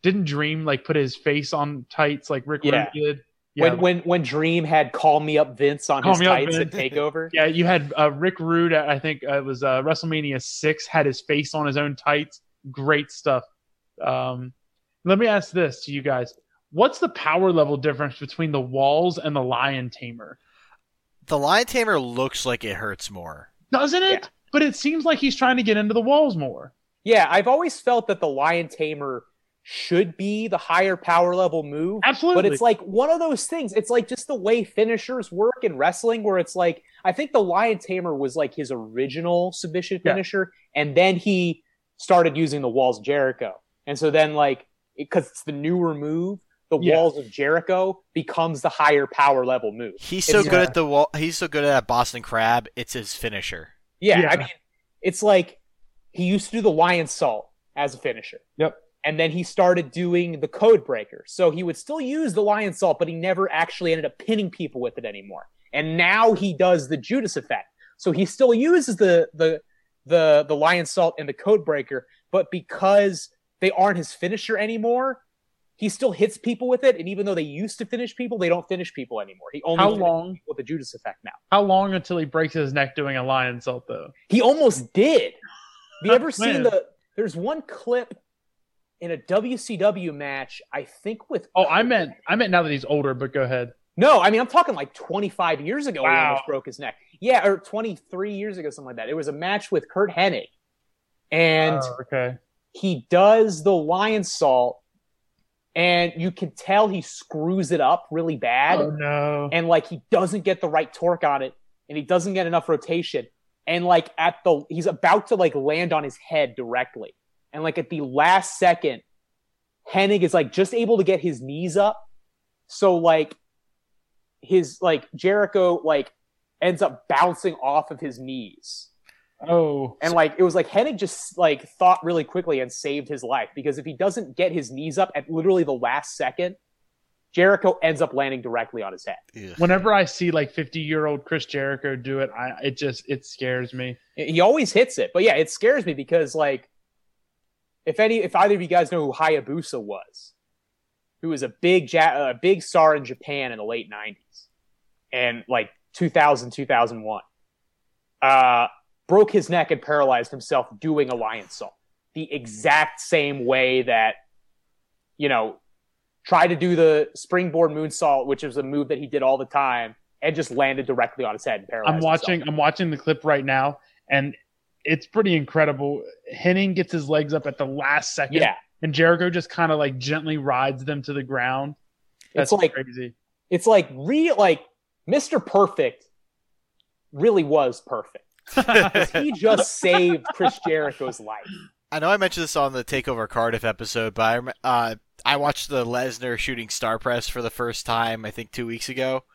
didn't Dream like put his face on tights like Rick Yeah. Rude did? Yeah, When when when Dream had "Call Me Up Vince" on Call his tights at. Takeover. yeah, you had uh, Rick Rude. I think uh, it was uh, WrestleMania six. Had his face on his own tights. Great stuff. Um, let me ask this to you guys: What's the power level difference between the Walls and the Lion Tamer? The Lion Tamer looks like it hurts more. Doesn't it? Yeah. But it seems like he's trying to get into the Walls more. Yeah, I've always felt that the Lion Tamer should be the higher power level move. Absolutely. But it's like one of those things. It's like just the way finishers work in wrestling, where it's like I think the Lion Tamer was like his original submission Yeah. finisher, and then he started using the Walls of Jericho, and so then like because it's the newer move, the Yeah. Walls of Jericho becomes the higher power level move. He's so It's- good at the wall. He's so good at that Boston Crab. It's his finisher. Yeah, Yeah. I mean, it's like he used to do the Lionsault as a finisher. Yep. And then he started doing the code breaker. So he would still use the Lionsault, but he never actually ended up pinning people with it anymore. And now he does the Judas effect. So he still uses the the the the Lionsault and the code breaker, but because they aren't his finisher anymore, he still hits people with it. And even though they used to finish people, they don't finish people anymore. He only How long? with the Judas effect now. How long until he breaks his neck doing a Lionsault though? He almost did. Have you ever seen the? There's one clip in a WCW match, I think with. Oh, I meant I meant now that he's older. But go ahead. No, I mean I'm talking like 25 years ago. He Wow. almost broke his neck. Yeah, or 23 years ago, something like that. It was a match with Curt Hennig, and Oh, okay. he does the Lionsault, and you can tell he screws it up really bad. Oh no. and like he doesn't get the right torque on it and he doesn't get enough rotation and like at the he's about to like land on his head directly and like at the last second hennig is like just able to get his knees up so like his like jericho like ends up bouncing off of his knees Oh. and like it was like hennig just like thought really quickly and saved his life because if he doesn't get his knees up at literally the last second jericho ends up landing directly on his head Ugh. Whenever I see like 50 year old Chris Jericho do it, I it just it scares me. He always hits it, but yeah, it scares me because like, if any, if either of you guys know who Hayabusa was, who was a big ja- a big star in Japan in the late '90s, and like 2000 2001, uh, broke his neck and paralyzed himself doing a Lionsault, the exact same way that, you know, tried to do the springboard moonsault, which is a move that he did all the time, and just landed directly on his head and paralyzed. I'm watching I'm watching the clip right now, and it's pretty incredible. Hennig gets his legs up at the last second, Yeah, and Jericho just kind of like gently rides them to the ground. That's it's like crazy. it's like real like Mr. Perfect really was perfect. 'Cause he just saved Chris Jericho's life. I know I mentioned this on the Takeover Cardiff episode, but I, uh, I watched the Lesnar shooting star press for the first time, I think two weeks ago,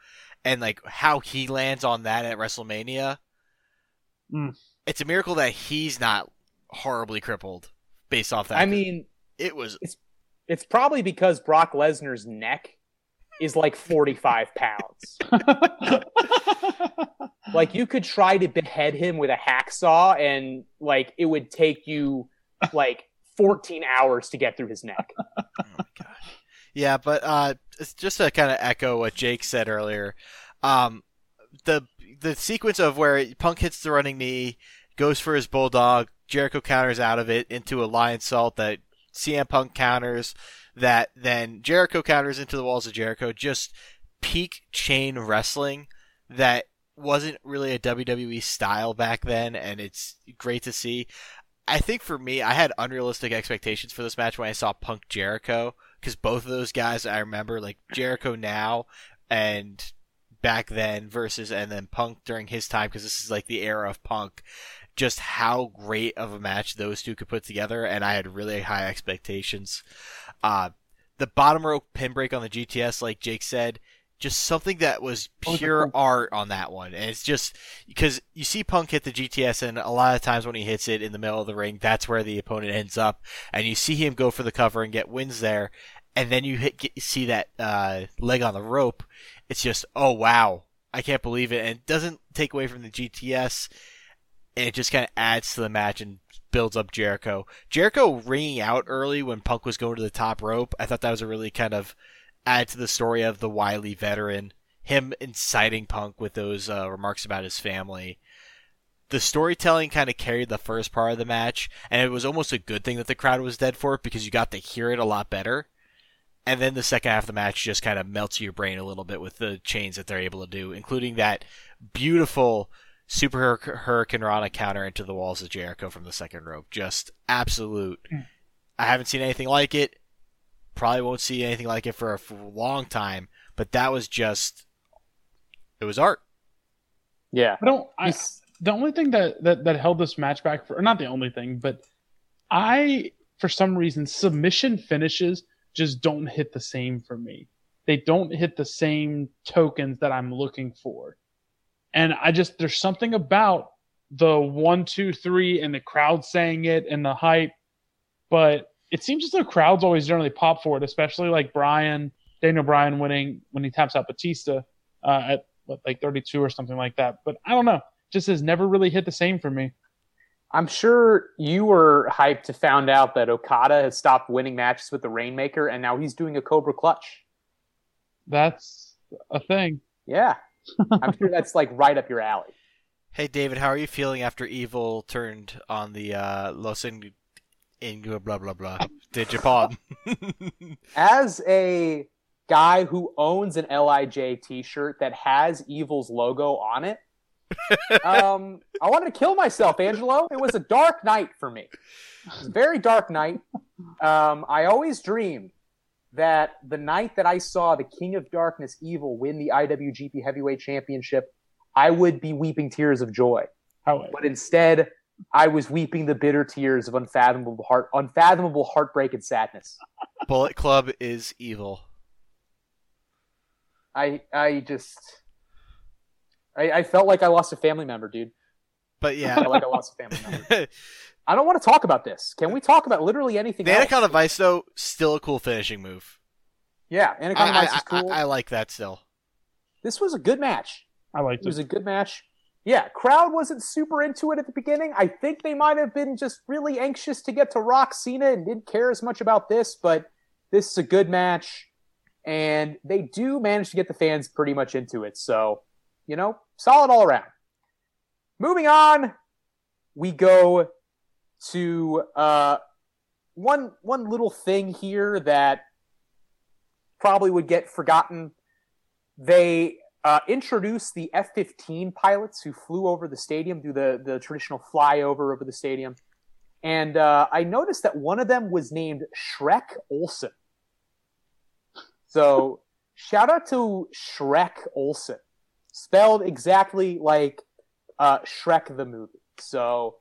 and like how he lands on that at WrestleMania. Mm. It's a miracle that he's not horribly crippled based off that. I mean, it was it's probably because Brock Lesnar's neck is like 45 pounds. Like you could try to behead him with a hacksaw and like it would take you like 14 hours to get through his neck. oh my gosh. Yeah, but uh, it's just to kind of echo what Jake said earlier. Um, the the sequence of where Punk hits the running knee, goes for his bulldog, Jericho counters out of it into a Lionsault that CM Punk counters, that then Jericho counters into the walls of Jericho. Just peak chain wrestling that wasn't really a WWE style back then, and it's great to see. I think for me, I had unrealistic expectations for this match when I saw Punk Jericho because both of those guys I remember like Jericho now and back then versus and then Punk during his time because this is like the era of Punk. Just how great of a match those two could put together, and I had really high expectations. Uh, the bottom rope pin break on the GTS, like Jake said, just something that was Oh, pure Punk. art on that one. And it's just because you see Punk hit the GTS, and a lot of times when he hits it in the middle of the ring, that's where the opponent ends up. And you see him go for the cover and get wins there. and then you hit get, see that uh, leg on the rope, it's just oh wow, I can't believe it, and it doesn't take away from the GTS, and it just kind of adds to the match and builds up Jericho. Jericho ringing out early when Punk was going to the top rope, I thought that was a really kind of add to the story of the wily veteran, him inciting Punk with those uh, remarks about his family. The storytelling kind of carried the first part of the match, and it was almost a good thing that the crowd was dead for it because you got to hear it a lot better. And then the second half of the match just kind of melts your brain a little bit with the chains that they're able to do, including that beautiful Super Hurricane Rana counter into the walls of Jericho from the second rope. Just absolute. Mm. I haven't seen anything like it. Probably won't see anything like it for a, for a long time. But that was just. It was art. Yeah. I don't. I, the only thing that, that that held this match back for, not the only thing, but I, for some reason, submission finishes just don't hit the same for me. They don't hit the same tokens that I'm looking for. And I just there's something about the one, two, three, and the crowd saying it and the hype, but it seems as though crowds always generally pop for it, especially like Brian, Daniel Bryan winning when he taps out Batista uh, at what, like 32 or something like that. But I don't know, just has never really hit the same for me. I'm sure you were hyped to found out that Okada has stopped winning matches with the Rainmaker and now he's doing a Cobra Clutch. That's a thing. Yeah. I'm sure that's like right up your alley. Hey David, how are you feeling after Evil turned on the uh, Los in, in blah blah blah Japan? As a guy who owns an Lij T-shirt that has Evil's logo on it, um, I wanted to kill myself, Angelo. It was a dark night for me. It was a very dark night. Um, I always dreamed that the night that I saw the King of Darkness Evil win the IWGP Heavyweight Championship, I would be weeping tears of joy. But instead, I was weeping the bitter tears of unfathomable heart, unfathomable heartbreak and sadness. Bullet Club is evil. I I just I, I felt like I lost a family member, dude. But yeah, I felt like I lost a family member. I don't want to talk about this. Can we talk about literally anything? Else? The Anaconda Vise, though, still a cool finishing move. Yeah, Anaconda I, Vise is cool. I, I, like that still. This was a good match. I liked it. It was a good match. Yeah, crowd wasn't super into it at the beginning. I think they might have been just really anxious to get to Rock Cena and didn't care as much about this, but this is a good match. And they do manage to get the fans pretty much into it. So, you know, solid all around. Moving on, we go to uh, one one little thing here that probably would get forgotten. They uh, introduced the F-15 pilots who flew over the stadium, do the the traditional flyover over the stadium, and uh, I noticed that one of them was named Shrek Olson. So shout out to Shrek Olson, spelled exactly like uh, Shrek the movie. So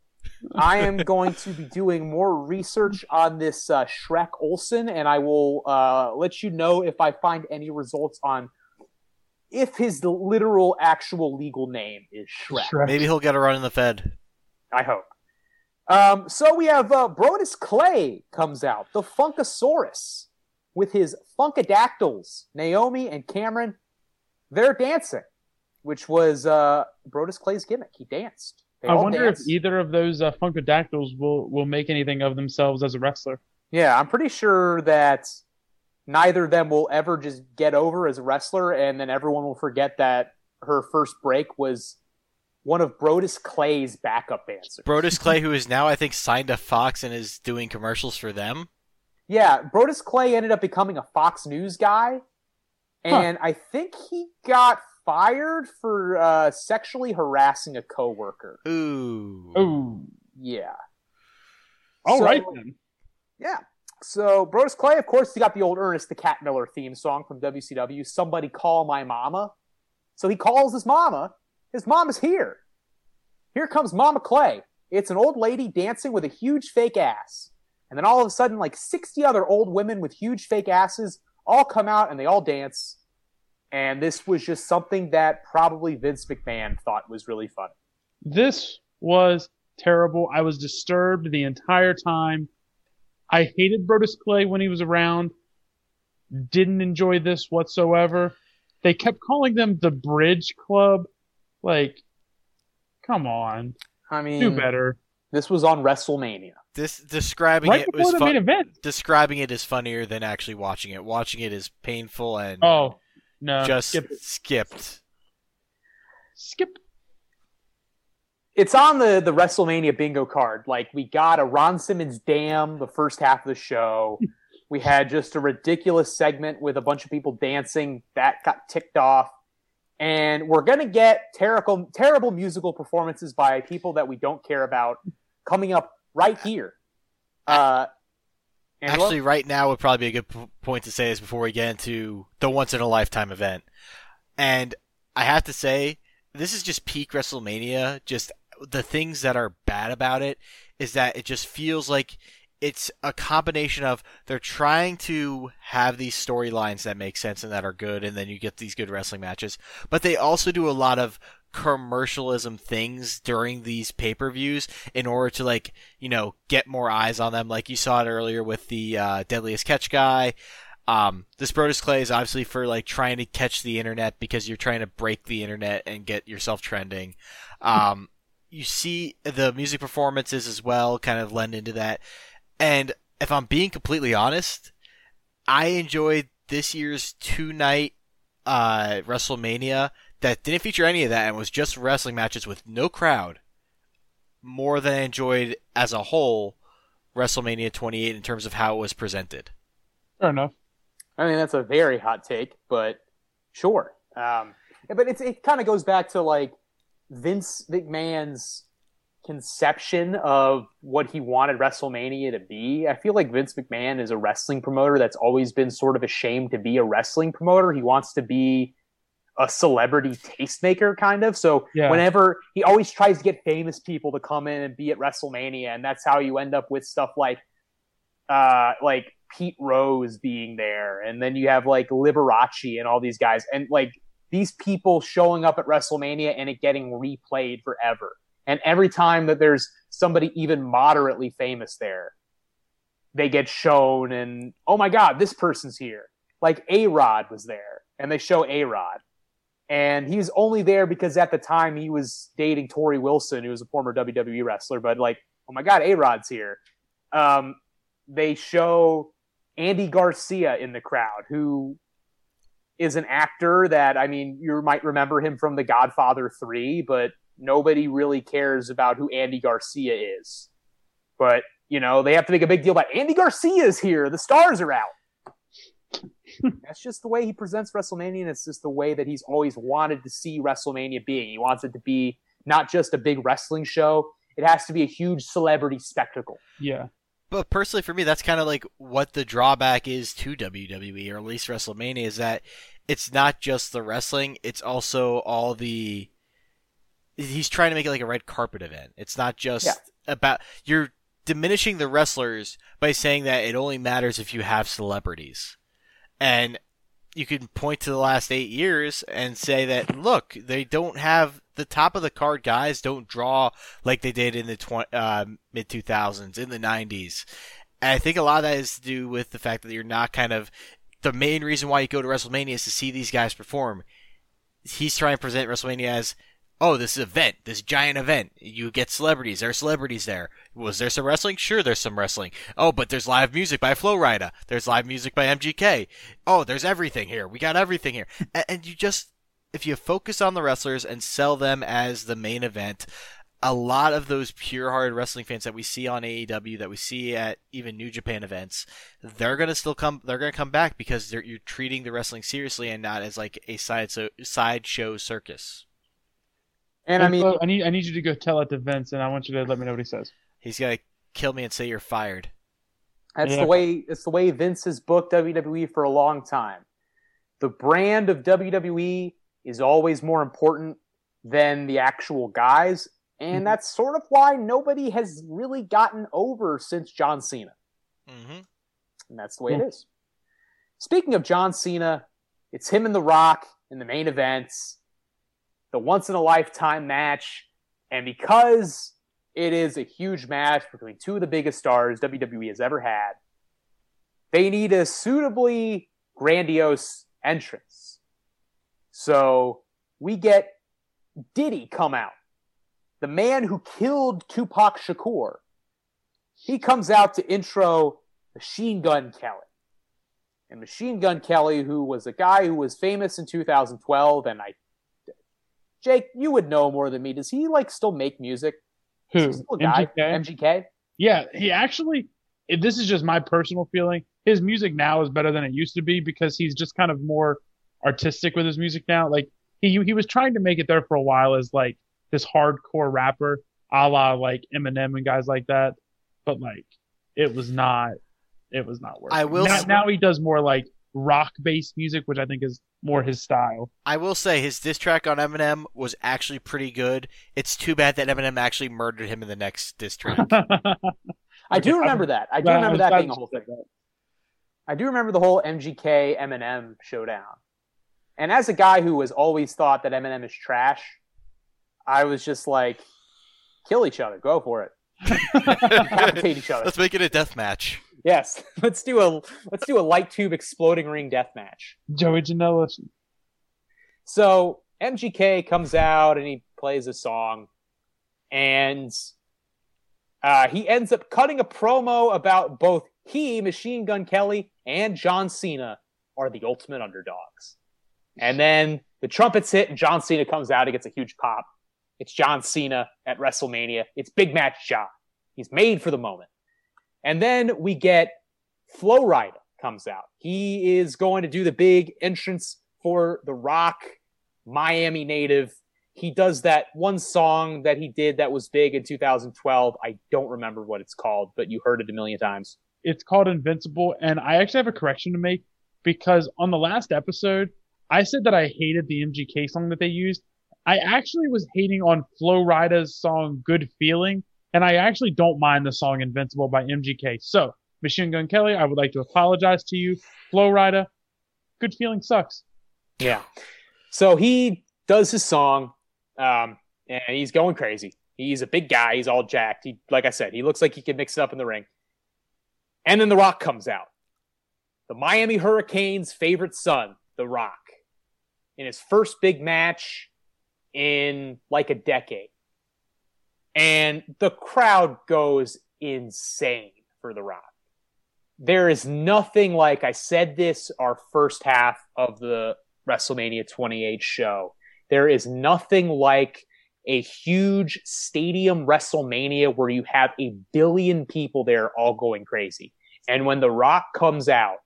I am going to be doing more research on this uh, Shrek Olson, and I will uh, let you know if I find any results on if his literal, actual legal name is Shrek. Shrek. Maybe he'll get a run in the Fed. I hope. Um, so we have uh, Brodus Clay comes out, the Funkasaurus, with his Funkadactyls, Naomi and Cameron. They're dancing, which was uh, Brodus Clay's gimmick. He danced. They I wonder dance. if either of those uh, Funkadactyls will will make anything of themselves as a wrestler. Yeah, I'm pretty sure that neither of them will ever just get over as a wrestler, and then everyone will forget that her first break was one of Brodus Clay's backup dancers. Brodus Clay, who is now I think signed to Fox and is doing commercials for them. Yeah, Brodus Clay ended up becoming a Fox News guy, and huh. I think he got fired for uh, sexually harassing a coworker. Ooh. Ooh. Yeah. All so, right then. Yeah. So Brodus Clay, of course, he got the old Ernest the Cat Miller theme song from WCW. Somebody call my mama. So he calls his mama. His mama's here. Here comes Mama Clay. It's an old lady dancing with a huge fake ass. And then all of a sudden, like 60 other old women with huge fake asses all come out and they all dance. And this was just something that probably Vince McMahon thought was really funny. This was terrible. I was disturbed the entire time. I hated Brodus Clay when he was around. didn't enjoy this whatsoever. They kept calling them the Bridge Club. Like, come on, I mean, do better. this was on WrestleMania. This describing Right it before was fun. event. Describing it is funnier than actually watching it. Watching it is painful and Oh no, just skip it. skipped. skip. It's on the the WrestleMania bingo card. Like we got a Ron Simmons damn the first half of the show. we had just a ridiculous segment with a bunch of people dancing that got ticked off. And we're gonna get terrible terrible musical performances by people that we don't care about coming up right here. Uh, Angelo? Actually, right now would probably be a good p- point to say this before we get into the once in a lifetime event. And I have to say, this is just peak WrestleMania. Just the things that are bad about it is that it just feels like it's a combination of they're trying to have these storylines that make sense and that are good, and then you get these good wrestling matches. But they also do a lot of commercialism things during these pay-per-views in order to like you know get more eyes on them like you saw it earlier with the uh, deadliest catch guy um, this Brodus Clay is obviously for like trying to catch the internet because you're trying to break the internet and get yourself trending. Um, you see the music performances as well kind of lend into that. And if I'm being completely honest, I enjoyed this year's two night uh, WrestleMania that didn't feature any of that and was just wrestling matches with no crowd more than I enjoyed as a whole WrestleMania 28 in terms of how it was presented. Fair enough. I mean, that's a very hot take, but sure. Um, but it's it kind of goes back to like Vince McMahon's conception of what he wanted WrestleMania to be. I feel like Vince McMahon is a wrestling promoter that's always been sort of ashamed to be a wrestling promoter. He wants to be a celebrity tastemaker, kind of. So Yeah. whenever he always tries to get famous people to come in and be at WrestleMania, and that's how you end up with stuff like uh like Pete Rose being there, and then you have like Liberace and all these guys, and like these people showing up at WrestleMania and it getting replayed forever. And every time that there's somebody even moderately famous there, they get shown, and oh my God, this person's here. Like A Rod was there, and they show A Rod. And he's only there because at the time he was dating Torrie Wilson, who was a former WWE wrestler. But like, oh my God, A Rod's here. Um, they show Andy Garcia in the crowd, who is an actor that I mean, you might remember him from The Godfather 3, but nobody really cares about who Andy Garcia is. But, you know, they have to make a big deal about Andy Garcia's here. The stars are out. That's just the way he presents WrestleMania, and it's just the way that he's always wanted to see WrestleMania being. He wants it to be not just a big wrestling show, it has to be a huge celebrity spectacle. Yeah. But personally, for me, that's kind of like what the drawback is to WWE, or at least WrestleMania, is that it's not just the wrestling; it's also all the. He's trying to make it like a red carpet event. It's not just Yeah. about you're diminishing the wrestlers by saying that it only matters if you have celebrities, and you can point to the last eight years and say that look, they don't have the top of the card guys don't draw like they did in the tw- uh, mid 2000s, in the 90s. And I think a lot of that is to do with the fact that you're not kind of the main reason why you go to WrestleMania is to see these guys perform. He's trying to present WrestleMania as, oh, this is event, this giant event. You get celebrities. There are celebrities there. Was there some wrestling? Sure, there's some wrestling. Oh, but there's live music by Flo Rida. There's live music by MGK. Oh, there's everything here. We got everything here. And, and you just, if you focus on the wrestlers and sell them as the main event, a lot of those pure-hearted wrestling fans that we see on AEW, that we see at even New Japan events, they're gonna still come. They're gonna come back because they're, you're treating the wrestling seriously and not as like a side so circus. And I mean, I need I need you to go tell it to Vince, and I want you to let me know what he says. He's gonna kill me and say you're fired. That's Yeah. the way it's the way Vince has booked WWE for a long time. The brand of WWE is always more important than the actual guys, and Mhm. that's sort of why nobody has really gotten over since John Cena. Mm-hmm. And that's the way it is. Speaking of John Cena, it's him and The Rock in the main events, the once in a lifetime match, and because it is a huge match between two of the biggest stars WWE has ever had, they need a suitably grandiose entrance. So we get Diddy come out, the man who killed Tupac Shakur. He comes out to intro Machine Gun Kelly. And Machine Gun Kelly, who was a guy who was famous in 2012, and I, Jake, you would know more than me. Does he like still make music? Is Who? still a guy? MGK? MGK? Yeah, he actually. If this is just my personal feeling. His music now is better than it used to be because he's just kind of more artistic with his music now. Like he he was trying to make it there for a while as like this hardcore rapper, a la like Eminem and guys like that. But like, it was not. It was not working. I will now, s- now he does more like rock based music, which I think is more his style. I will say his diss track on Eminem was actually pretty good. It's too bad that Eminem actually murdered him in the next diss track. I do remember that. I do Well, remember was that being a whole thing. that. I do remember the whole MGK Eminem showdown. And as a guy who has always thought that Eminem is trash, I was just like, kill each other, go for it, decapitate each other. Let's make it a death match. Yes, let's do a let's do a light tube exploding ring death match. Joey Janela. So MGK comes out and he plays a song, and uh, he ends up cutting a promo about both he, Machine Gun Kelly, and John Cena are the ultimate underdogs. And then the trumpets hit, and John Cena comes out. He gets a huge pop. It's John Cena at WrestleMania. It's big match John. He's made for the moment. And then we get Flo Rida comes out. He is going to do the big entrance for The Rock, Miami native. He does that one song that he did that was big in 2012. I don't remember what it's called, but you heard it a million times. It's called Invincible, and I actually have a correction to make because on the last episode, I said that I hated the MGK song that they used. I actually was hating on Flo Rida's song Good Feeling, and I actually don't mind the song Invincible by MGK. So, Machine Gun Kelly, I would like to apologize to you. Flo Rida, Good Feeling sucks. Yeah. So he does his song, um, and he's going crazy. He's a big guy. He's all jacked. He, like I said, he looks like he can mix it up in the ring. And then The Rock comes out. The Miami Hurricanes' favorite son, The Rock, in his first big match in like a decade. And the crowd goes insane for The Rock. There is nothing like I said this our first half of the WrestleMania 28 show. There is nothing like a huge stadium WrestleMania where you have a billion people there all going crazy. And when The Rock comes out,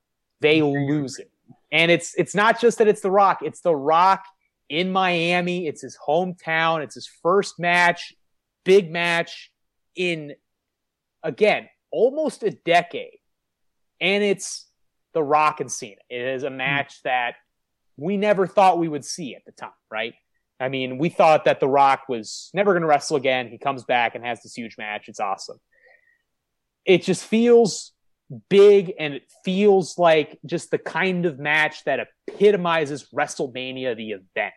they lose it. And it's it's not just that it's The Rock, it's The Rock in Miami. It's his hometown. It's his first match, big match in again, almost a decade. And it's The Rock and Cena. It is a hmm. match that we never thought we would see at the time, right? I mean, we thought that The Rock was never going to wrestle again. He comes back and has this huge match. It's awesome. It just feels big and it feels like just the kind of match that epitomizes WrestleMania, the event.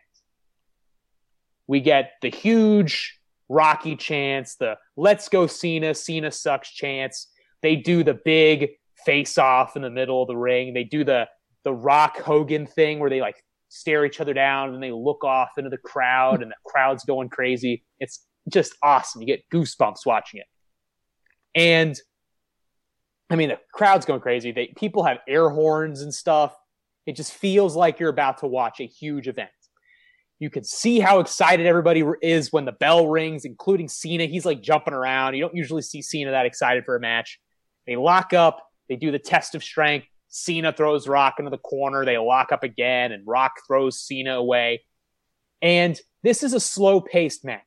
We get the huge Rocky chance, the let's go Cena, Cena sucks chance. They do the big face off in the middle of the ring. They do the the Rock Hogan thing where they like stare each other down and they look off into the crowd and the crowd's going crazy. It's just awesome. You get goosebumps watching it. And I mean, the crowd's going crazy. They people have air horns and stuff. It just feels like you're about to watch a huge event. You can see how excited everybody is when the bell rings, including Cena. He's like jumping around. You don't usually see Cena that excited for a match. They lock up. They do the test of strength. Cena throws Rock into the corner. They lock up again, and Rock throws Cena away. And this is a slow paced match.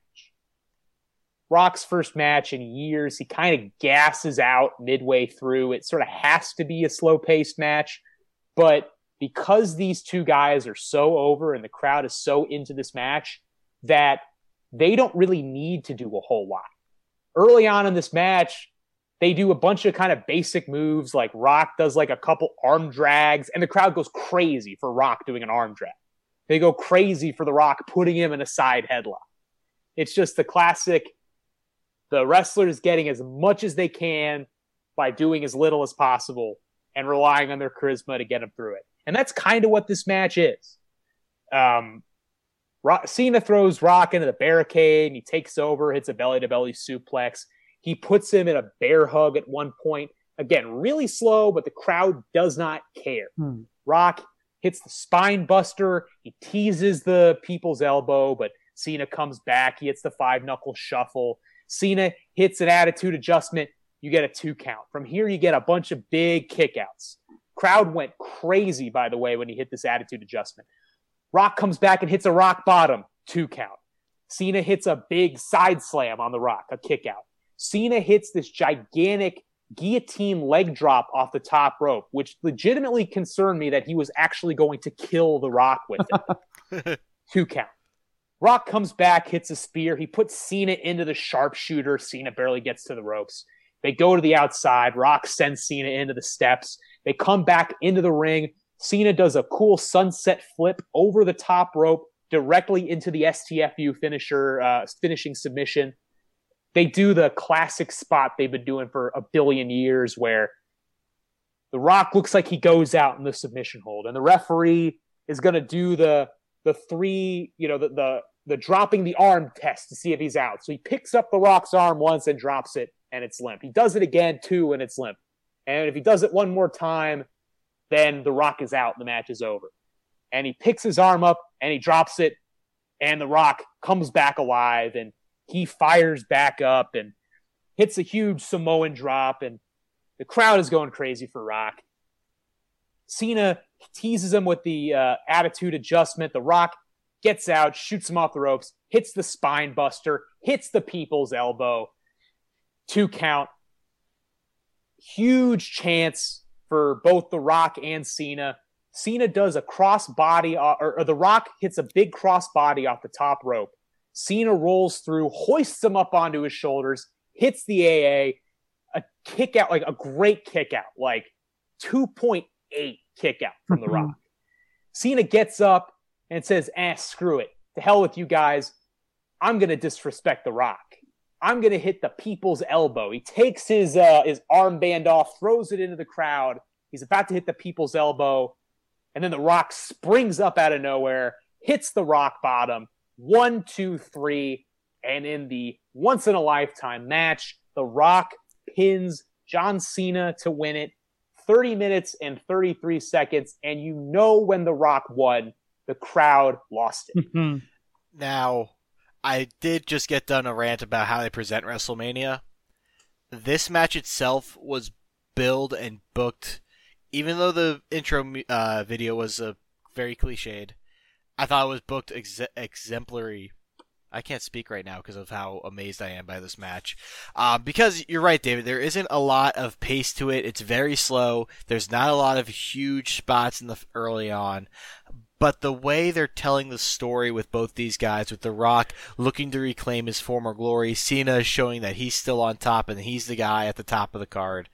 Rock's first match in years. He kind of gasses out midway through. It sort of has to be a slow paced match. But because these two guys are so over and the crowd is so into this match, that they don't really need to do a whole lot. Early on in this match, they do a bunch of kind of basic moves like Rock does like a couple arm drags and the crowd goes crazy for Rock doing an arm drag. They go crazy for the Rock putting him in a side headlock. It's just the classic the wrestler is getting as much as they can by doing as little as possible and relying on their charisma to get them through it. And that's kind of what this match is. Um, Rock, Cena throws Rock into the barricade and he takes over, hits a belly to belly suplex. He puts him in a bear hug at one point. Again, really slow, but the crowd does not care. Hmm. Rock hits the spine buster. He teases the people's elbow, but Cena comes back. He hits the five knuckle shuffle. Cena hits an attitude adjustment. You get a two count. From here, you get a bunch of big kickouts. Crowd went crazy, by the way, when he hit this attitude adjustment. Rock comes back and hits a rock bottom, two count. Cena hits a big side slam on the rock, a kick out. Cena hits this gigantic guillotine leg drop off the top rope, which legitimately concerned me that he was actually going to kill the rock with it. two count. Rock comes back, hits a spear. He puts Cena into the sharpshooter. Cena barely gets to the ropes. They go to the outside. Rock sends Cena into the steps. They come back into the ring. Cena does a cool sunset flip over the top rope directly into the STFU finisher, uh, finishing submission. They do the classic spot they've been doing for a billion years where the Rock looks like he goes out in the submission hold, and the referee is going to do the the three, you know, the, the the dropping the arm test to see if he's out. So he picks up the Rock's arm once and drops it, and it's limp. He does it again too, and it's limp. And if he does it one more time, then the Rock is out. The match is over. And he picks his arm up and he drops it, and the Rock comes back alive and he fires back up and hits a huge Samoan drop, and the crowd is going crazy for Rock. Cena teases him with the uh, attitude adjustment. The Rock gets out, shoots him off the ropes, hits the spine buster, hits the people's elbow. Two count. Huge chance for both The Rock and Cena. Cena does a cross body, uh, or, or The Rock hits a big cross body off the top rope. Cena rolls through, hoists him up onto his shoulders, hits the AA, a kick out, like a great kick out, like 2.8 kick out from The Mhm. Rock. Cena gets up and says, eh, screw it. To hell with you guys. I'm going to disrespect The Rock. I'm going to hit the people's elbow. He takes his, uh, his armband off, throws it into the crowd. He's about to hit the people's elbow. And then The Rock springs up out of nowhere, hits the rock bottom. One, two, three. And in the once in a lifetime match, The Rock pins John Cena to win it. 30 minutes and 33 seconds. And you know when The Rock won, the crowd lost it. Now, I did just get done a rant about how they present WrestleMania. This match itself was billed and booked, even though the intro uh, video was uh, very cliched. I thought it was booked ex- exemplary. I can't speak right now because of how amazed I am by this match. Uh, because you're right, David. There isn't a lot of pace to it. It's very slow. There's not a lot of huge spots in the early on but the way they're telling the story with both these guys, with The Rock looking to reclaim his former glory, Cena showing that he's still on top and he's the guy at the top of the card,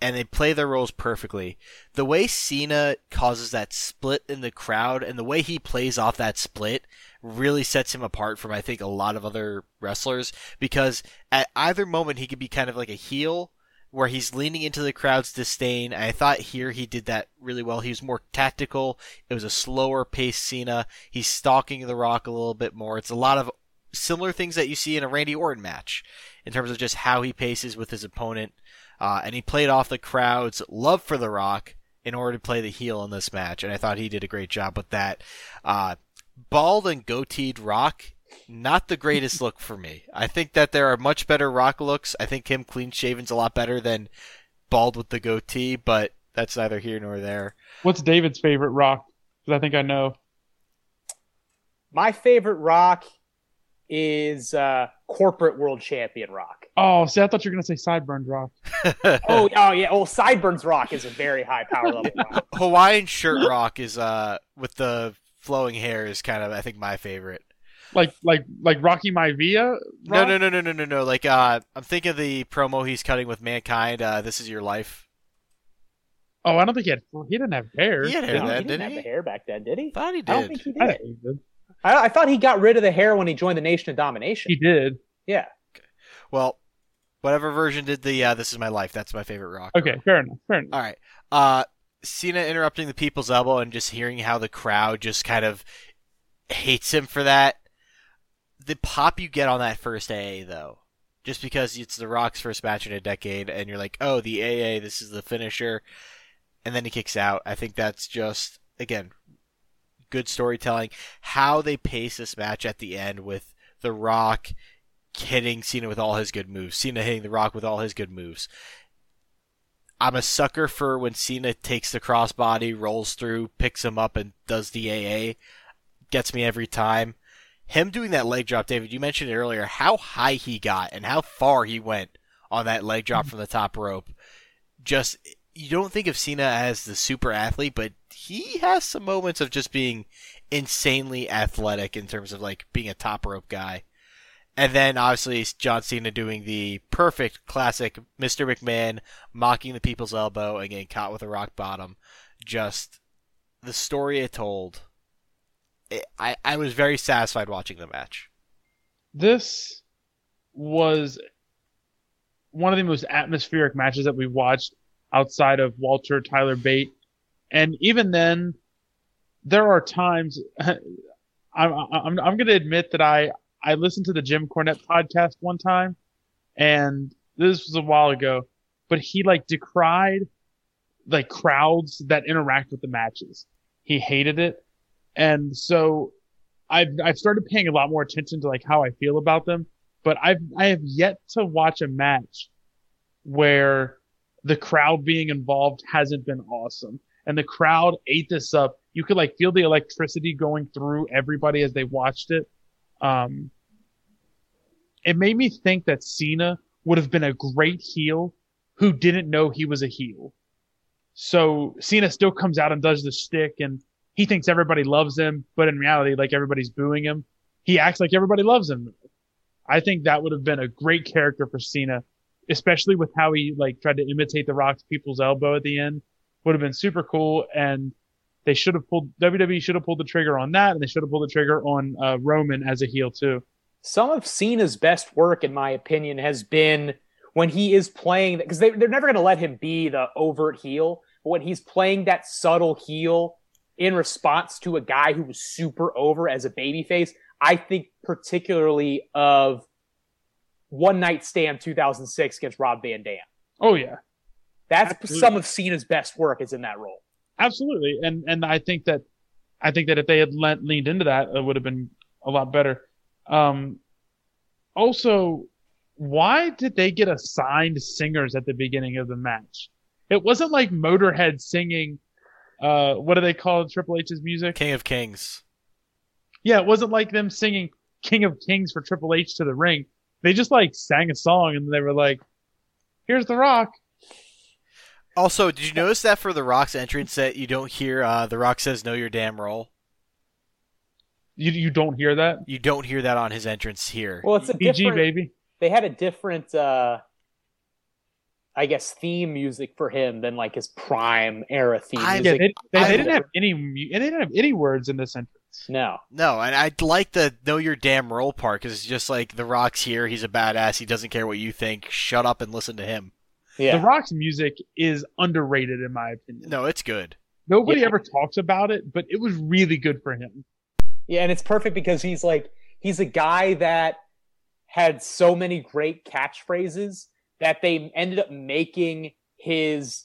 and they play their roles perfectly. The way Cena causes that split in the crowd and the way he plays off that split really sets him apart from I think a lot of other wrestlers because at either moment he could be kind of like a heel where he's leaning into the crowd's disdain. I thought here he did that really well. He was more tactical. It was a slower paced Cena. He's stalking The Rock a little bit more. It's a lot of similar things that you see in a Randy Orton match in terms of just how he paces with his opponent. Uh, and he played off the crowd's love for The Rock in order to play the heel in this match. And I thought he did a great job with that. Uh, bald and goateed Rock not the greatest look for me. I think that there are much better rock looks. I think him clean shaven's a lot better than bald with the goatee, but that's neither here nor there. What's David's favorite rock? Because I think I know. My favorite rock is uh, corporate world champion rock. Oh, see, I thought you were gonna say sideburns rock. Oh, oh yeah. Oh, Sideburns rock is a very high power level rock. Hawaiian shirt rock is uh with the flowing hair is kind of I think my favorite. Like like like Rocky Maivia. No, no, no, no, no, no, no. Like uh I'm thinking of the promo he's cutting with Mankind. Uh, this is your life. Oh, I don't think he had. He didn't have hair. He had hair No, he then, didn't didn't have he? hair back then, did he? Thought he I don't did. think he I did. think he did. I, I thought he got rid of the hair when he joined the Nation of Domination. He did. yeah. Well, whatever version did the uh, "This Is My Life." That's my favorite rock. Okay, fair enough. Fair enough. All right. Uh, Cena interrupting the people's elbow and just hearing how the crowd just kind of hates him for that. The pop you get on that first AA though, just because it's The Rock's first match in a decade, and you're like, oh, the AA, this is the finisher, and then he kicks out. I think that's just again good storytelling. How they pace this match at the end with The Rock hitting Cena with all his good moves, Cena hitting The Rock with all his good moves. I'm a sucker for when Cena takes the crossbody, rolls through, picks him up, and does the AA. Gets me every time. Him doing that leg drop, David, you mentioned it earlier, how high he got and how far he went on that leg drop mm-hmm. from the top rope. Just, you don't think of Cena as the super athlete, but he has some moments of just being insanely athletic in terms of like being a top rope guy. And then obviously John Cena doing the perfect classic Mr. McMahon mocking the people's elbow and getting caught with a rock bottom. Just the story it told. I, I was very satisfied watching the match. This was one of the most atmospheric matches that we watched outside of Walter Tyler Bate. And even then, there are times I'm, I'm, I'm going to admit that I, I listened to the Jim Cornette podcast one time, and this was a while ago, but he like decried like crowds that interact with the matches. He hated it, and so I've I've started paying a lot more attention to like how I feel about them. But I've I have yet to watch a match where the crowd being involved hasn't been awesome, and the crowd ate this up. You could like feel the electricity going through everybody as they watched it. Um, it made me think that Cena would have been a great heel who didn't know he was a heel. So Cena still comes out and does the stick and he thinks everybody loves him, but in reality, like everybody's booing him. He acts like everybody loves him. I think that would have been a great character for Cena, especially with how he like tried to imitate the Rock's people's elbow at the end. Would have been super cool and they should have pulled WWE should have pulled the trigger on that and they should have pulled the trigger on uh, Roman as a heel too some of Cena's best work, in my opinion, has been when he is playing because they, they're never going to let him be the overt heel, but when he's playing that subtle heel in response to a guy who was super over as a babyface, I think particularly of One Night Stand 2006 against Rob Van Dam. Oh yeah, that's Absolutely. some of Cena's best work is in that role. Absolutely, and and I think that I think that if they had leaned into that, it would have been a lot better. Um, also, why did they get assigned singers at the beginning of the match? It wasn't like Motorhead singing. Uh, what do they call Triple H's music? King of Kings. Yeah, it wasn't like them singing King of Kings for Triple H to the ring. They just like sang a song and they were like, "Here's the Rock." Also, did you notice that for the Rock's entrance that you don't hear uh, the Rock says "Know your damn role"? You you don't hear that. You don't hear that on his entrance here. Well, it's a PG different, baby. They had a different, uh, I guess, theme music for him than like his prime era theme I, music. Yeah, they, they, they didn't have any. They didn't have any words in this entrance. No, no, and I like the know your damn role part because it's just like the Rock's here. He's a badass. He doesn't care what you think. Shut up and listen to him. Yeah, the Rock's music is underrated in my opinion. No, it's good. Nobody yeah. ever talks about it, but it was really good for him. Yeah, and it's perfect because he's like he's a guy that had so many great catchphrases that they ended up making his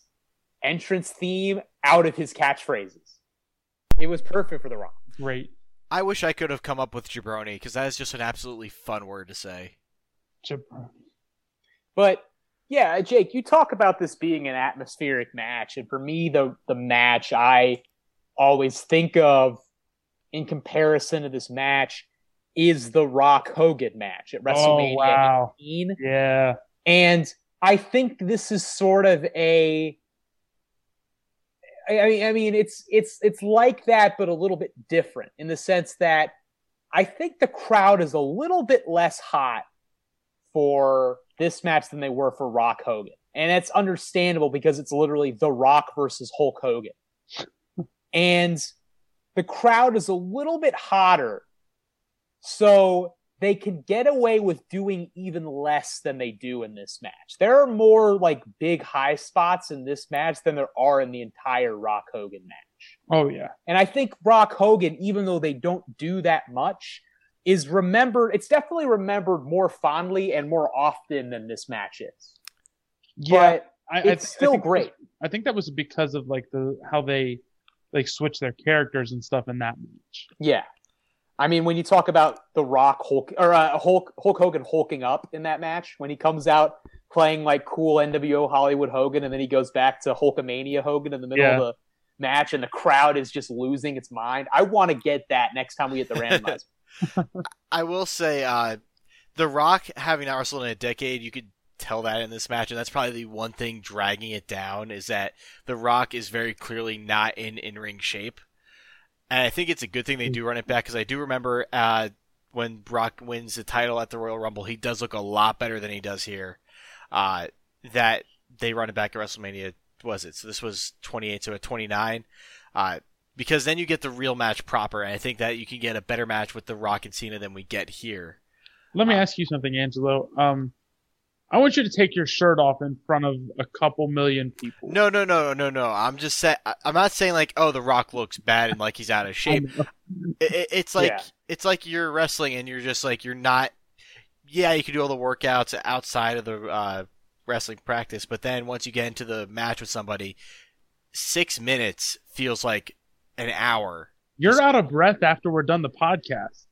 entrance theme out of his catchphrases. It was perfect for The Rock. Great. I wish I could have come up with jabroni because that is just an absolutely fun word to say. Jabroni. But yeah, Jake, you talk about this being an atmospheric match, and for me, the the match I always think of in comparison to this match is the Rock Hogan match at oh, WrestleMania oh, wow. 18. Yeah. And I think this is sort of a I mean, I mean, it's it's it's like that, but a little bit different in the sense that I think the crowd is a little bit less hot for this match than they were for Rock Hogan, and that's understandable because it's literally The Rock versus Hulk Hogan, and the crowd is a little bit hotter. So they can get away with doing even less than they do in this match. There are more like big high spots in this match than there are in the entire Rock Hogan match. Oh yeah. And I think Rock Hogan, even though they don't do that much, is remembered. It's definitely remembered more fondly and more often than this match is. Yeah. But I, I it's I still was- great. I think that was because of like the how they like switch their characters and stuff in that match. Yeah. I mean, when you talk about The Rock Hulk or uh, Hulk Hulk Hogan hulking up in that match, when he comes out playing like cool NWO Hollywood Hogan, and then he goes back to Hulkamania Hogan in the middle Yeah. of the match, and the crowd is just losing its mind. I want to get that next time we get the randomizer. I will say, uh, The Rock having not wrestled in a decade, you could tell that in this match, and that's probably the one thing dragging it down is that The Rock is very clearly not in in ring shape. And I think it's a good thing they do run it back because I do remember uh, when Brock wins the title at the Royal Rumble, he does look a lot better than he does here. Uh, that they run it back at WrestleMania, was it? So this was 28, so at 29. Uh, because then you get the real match proper, and I think that you can get a better match with The Rock and Cena than we get here. Let me Uh, ask you something, Angelo. Um, I want you to take your shirt off in front of a couple million people. No, no, no, no, no. I'm just saying. I'm not saying like, oh, The Rock looks bad and like he's out of shape. It, it- it's like Yeah. it's like you're wrestling and you're just like you're not. Yeah, you can do all the workouts outside of the uh, wrestling practice, but then once you get into the match with somebody, six minutes feels like an hour. You're out of breath after we're done the podcast.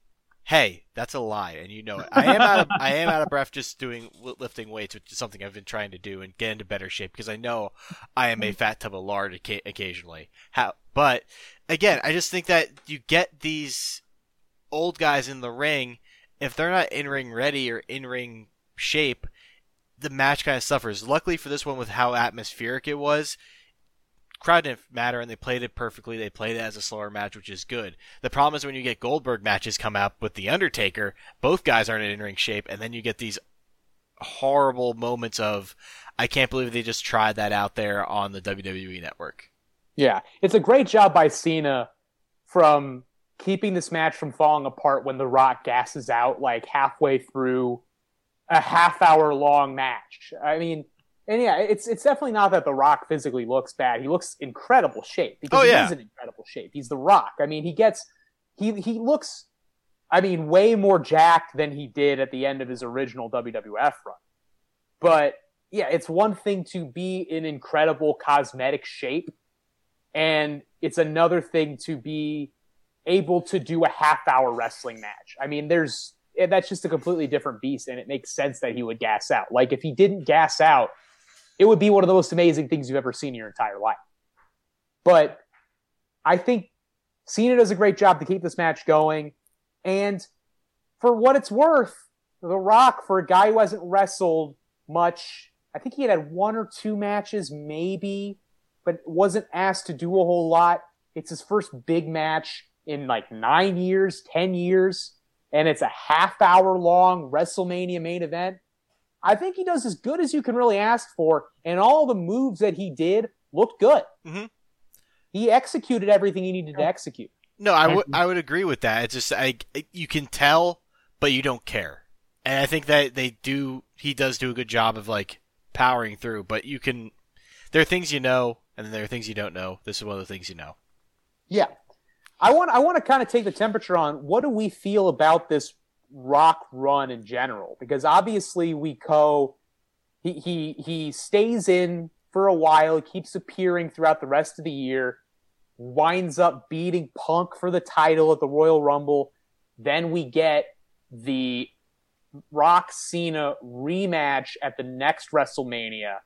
Hey, that's a lie, and you know it. I am out of I am out of breath just doing lifting weights, which is something I've been trying to do and get into better shape because I know I am a hmm. fat tub of lard occasionally. How, but again, I just think that you get these old guys in the ring if they're not in ring ready or in ring shape, the match kind of suffers. Luckily for this one, with how atmospheric it was, crowd didn't matter and they played it perfectly. They played it as a slower match, which is good. The problem is when you get Goldberg matches come out with The Undertaker, both guys aren't in ring shape, and then you get these horrible moments of, I can't believe they just tried that out there on the WWE network. Yeah, it's a great job by Cena from keeping this match from falling apart when The Rock gasses out like halfway through a half hour long match. I mean, and yeah, it's it's definitely not that The Rock physically looks bad. He looks incredible shape because Oh, he yeah. is in incredible shape. He's The Rock. I mean, he gets he he looks I mean, way more jacked than he did at the end of his original WWF run. But yeah, it's one thing to be in incredible cosmetic shape and it's another thing to be able to do a half hour wrestling match. I mean, there's that's just a completely different beast, and it makes sense that he would gas out. Like if he didn't gas out, it would be one of the most amazing things you've ever seen in your entire life. But I think Cena does a great job to keep this match going, and for what it's worth, The Rock, for a guy who hasn't wrestled much, I think he had had one or two matches, maybe but wasn't asked to do a whole lot. It's his first big match in like nine years, 10 years, and it's a half hour long WrestleMania main event. I think he does as good as you can really ask for, and all the moves that he did looked good. Mhm. He executed everything he needed to execute. No, I would I would agree with that. It's just I you can tell, but you don't care, and I think that they do. He does do a good job of like powering through, but you can. There are things you know, and then there are things you don't know. This is one of the things you know. Yeah. I want I want to kind of take the temperature on what do we feel about this rock run in general because obviously we co he he he stays in for a while, he keeps appearing throughout the rest of the year, winds up beating Punk for the title at the Royal Rumble. Then we get the Rock Cena rematch at the next WrestleMania.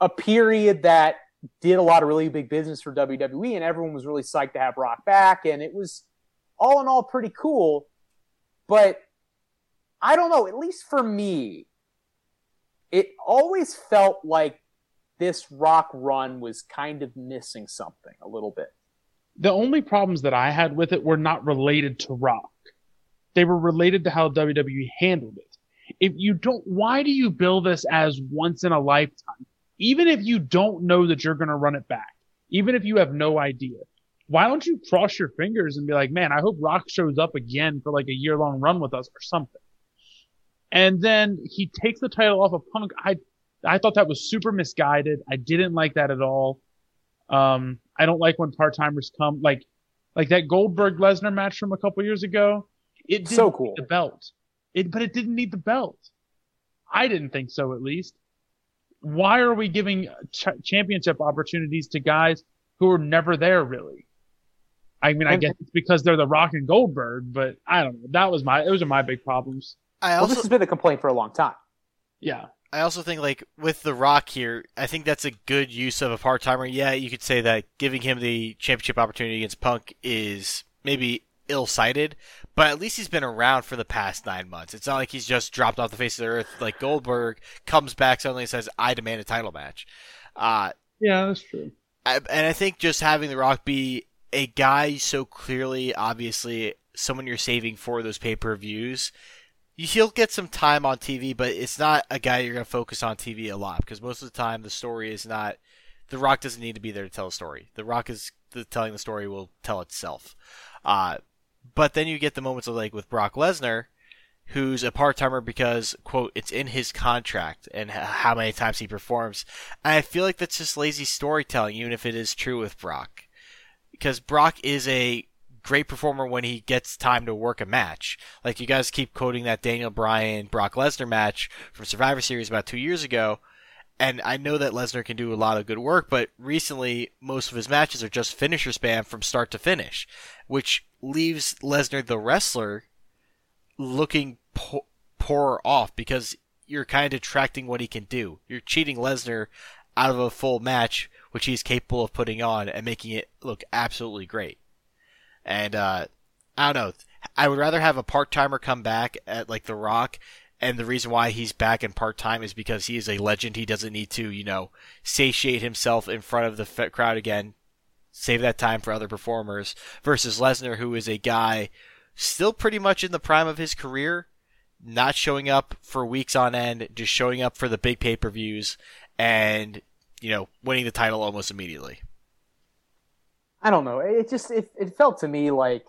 A period that did a lot of really big business for WWE, and everyone was really psyched to have Rock back, and it was all in all pretty cool. But I don't know, at least for me, it always felt like this Rock run was kind of missing something a little bit. The only problems that I had with it were not related to Rock. They were related to how WWE handled it. If you don't, why do you bill this as once in a lifetime? Even if you don't know that you're going to run it back, even if you have no idea, why don't you cross your fingers and be like, man, I hope Rock shows up again for like a year long run with us or something. And then he takes the title off of Punk. I I thought that was super misguided. I didn't like that at all. Um, I don't like when part timers come like like that Goldberg Lesnar match from a couple years ago. It didn't So need cool. the belt. It but it didn't need the belt. I didn't think so at least. Why are we giving ch- championship opportunities to guys who are never there really? I mean, I guess it's because they're the Rock and Goldberg, but I don't know. That was my those are my big problems. I Well, this has been a complaint for a long time. Yeah. I also think like with the Rock here, I think that's a good use of a part timer. Yeah, you could say that giving him the championship opportunity against Punk is maybe ill sighted, but at least he's been around for the past nine months. It's not like he's just dropped off the face of the earth like Goldberg comes back suddenly and says, I demand a title match. Uh Yeah, that's true. I, and I think just having The Rock be a guy so clearly, obviously, someone you're saving for those pay per views, he'll get some time on TV, but it's not a guy you're going to focus on TV a lot because most of the time the story is not. The Rock doesn't need to be there to tell a story. The Rock is the, telling the story will tell itself. Uh, but then you get the moments of like with Brock Lesnar, who's a part timer because quote it's in his contract and how many times he performs. And I feel like that's just lazy storytelling, even if it is true with Brock, because Brock is a great performer when he gets time to work a match. Like you guys keep quoting that Daniel Bryan Brock Lesnar match from Survivor Series about two years ago. And I know that Lesnar can do a lot of good work, but recently most of his matches are just finisher spam from start to finish, which leaves Lesnar the wrestler looking po- poorer off because you're kind of detracting what he can do. You're cheating Lesnar out of a full match, which he's capable of putting on and making it look absolutely great. And uh, I don't know. I would rather have a part timer come back at like The Rock, and the reason why he's back in part time is because he is a legend. He doesn't need to, you know, satiate himself in front of the f- crowd again. Save that time for other performers versus Lesnar, who is a guy still pretty much in the prime of his career, not showing up for weeks on end, just showing up for the big pay per views and, you know, winning the title almost immediately. I don't know. It just it, it felt to me like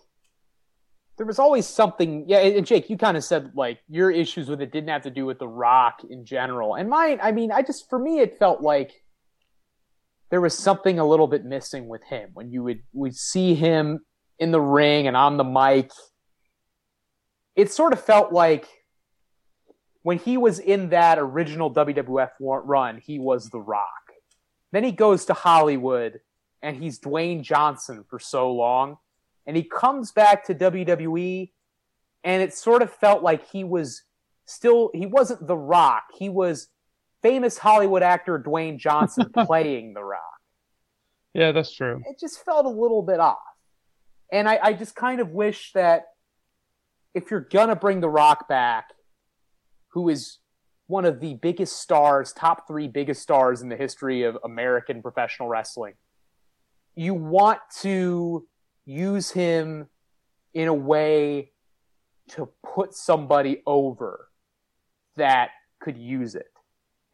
there was always something. Yeah, and Jake, you kind of said like your issues with it didn't have to do with the Rock in general, and mine. I mean, I just for me it felt like there was something a little bit missing with him when you would would see him in the ring and on the mic. It sort of felt like when he was in that original WWF run, he was the Rock. Then he goes to Hollywood and he's Dwayne Johnson for so long. And he comes back to WWE, and it sort of felt like he was still, he wasn't The Rock. He was famous Hollywood actor Dwayne Johnson playing The Rock. Yeah, that's true. It just felt a little bit off. And I, I just kind of wish that if you're going to bring The Rock back, who is one of the biggest stars, top three biggest stars in the history of American professional wrestling, you want to use him in a way to put somebody over that could use it.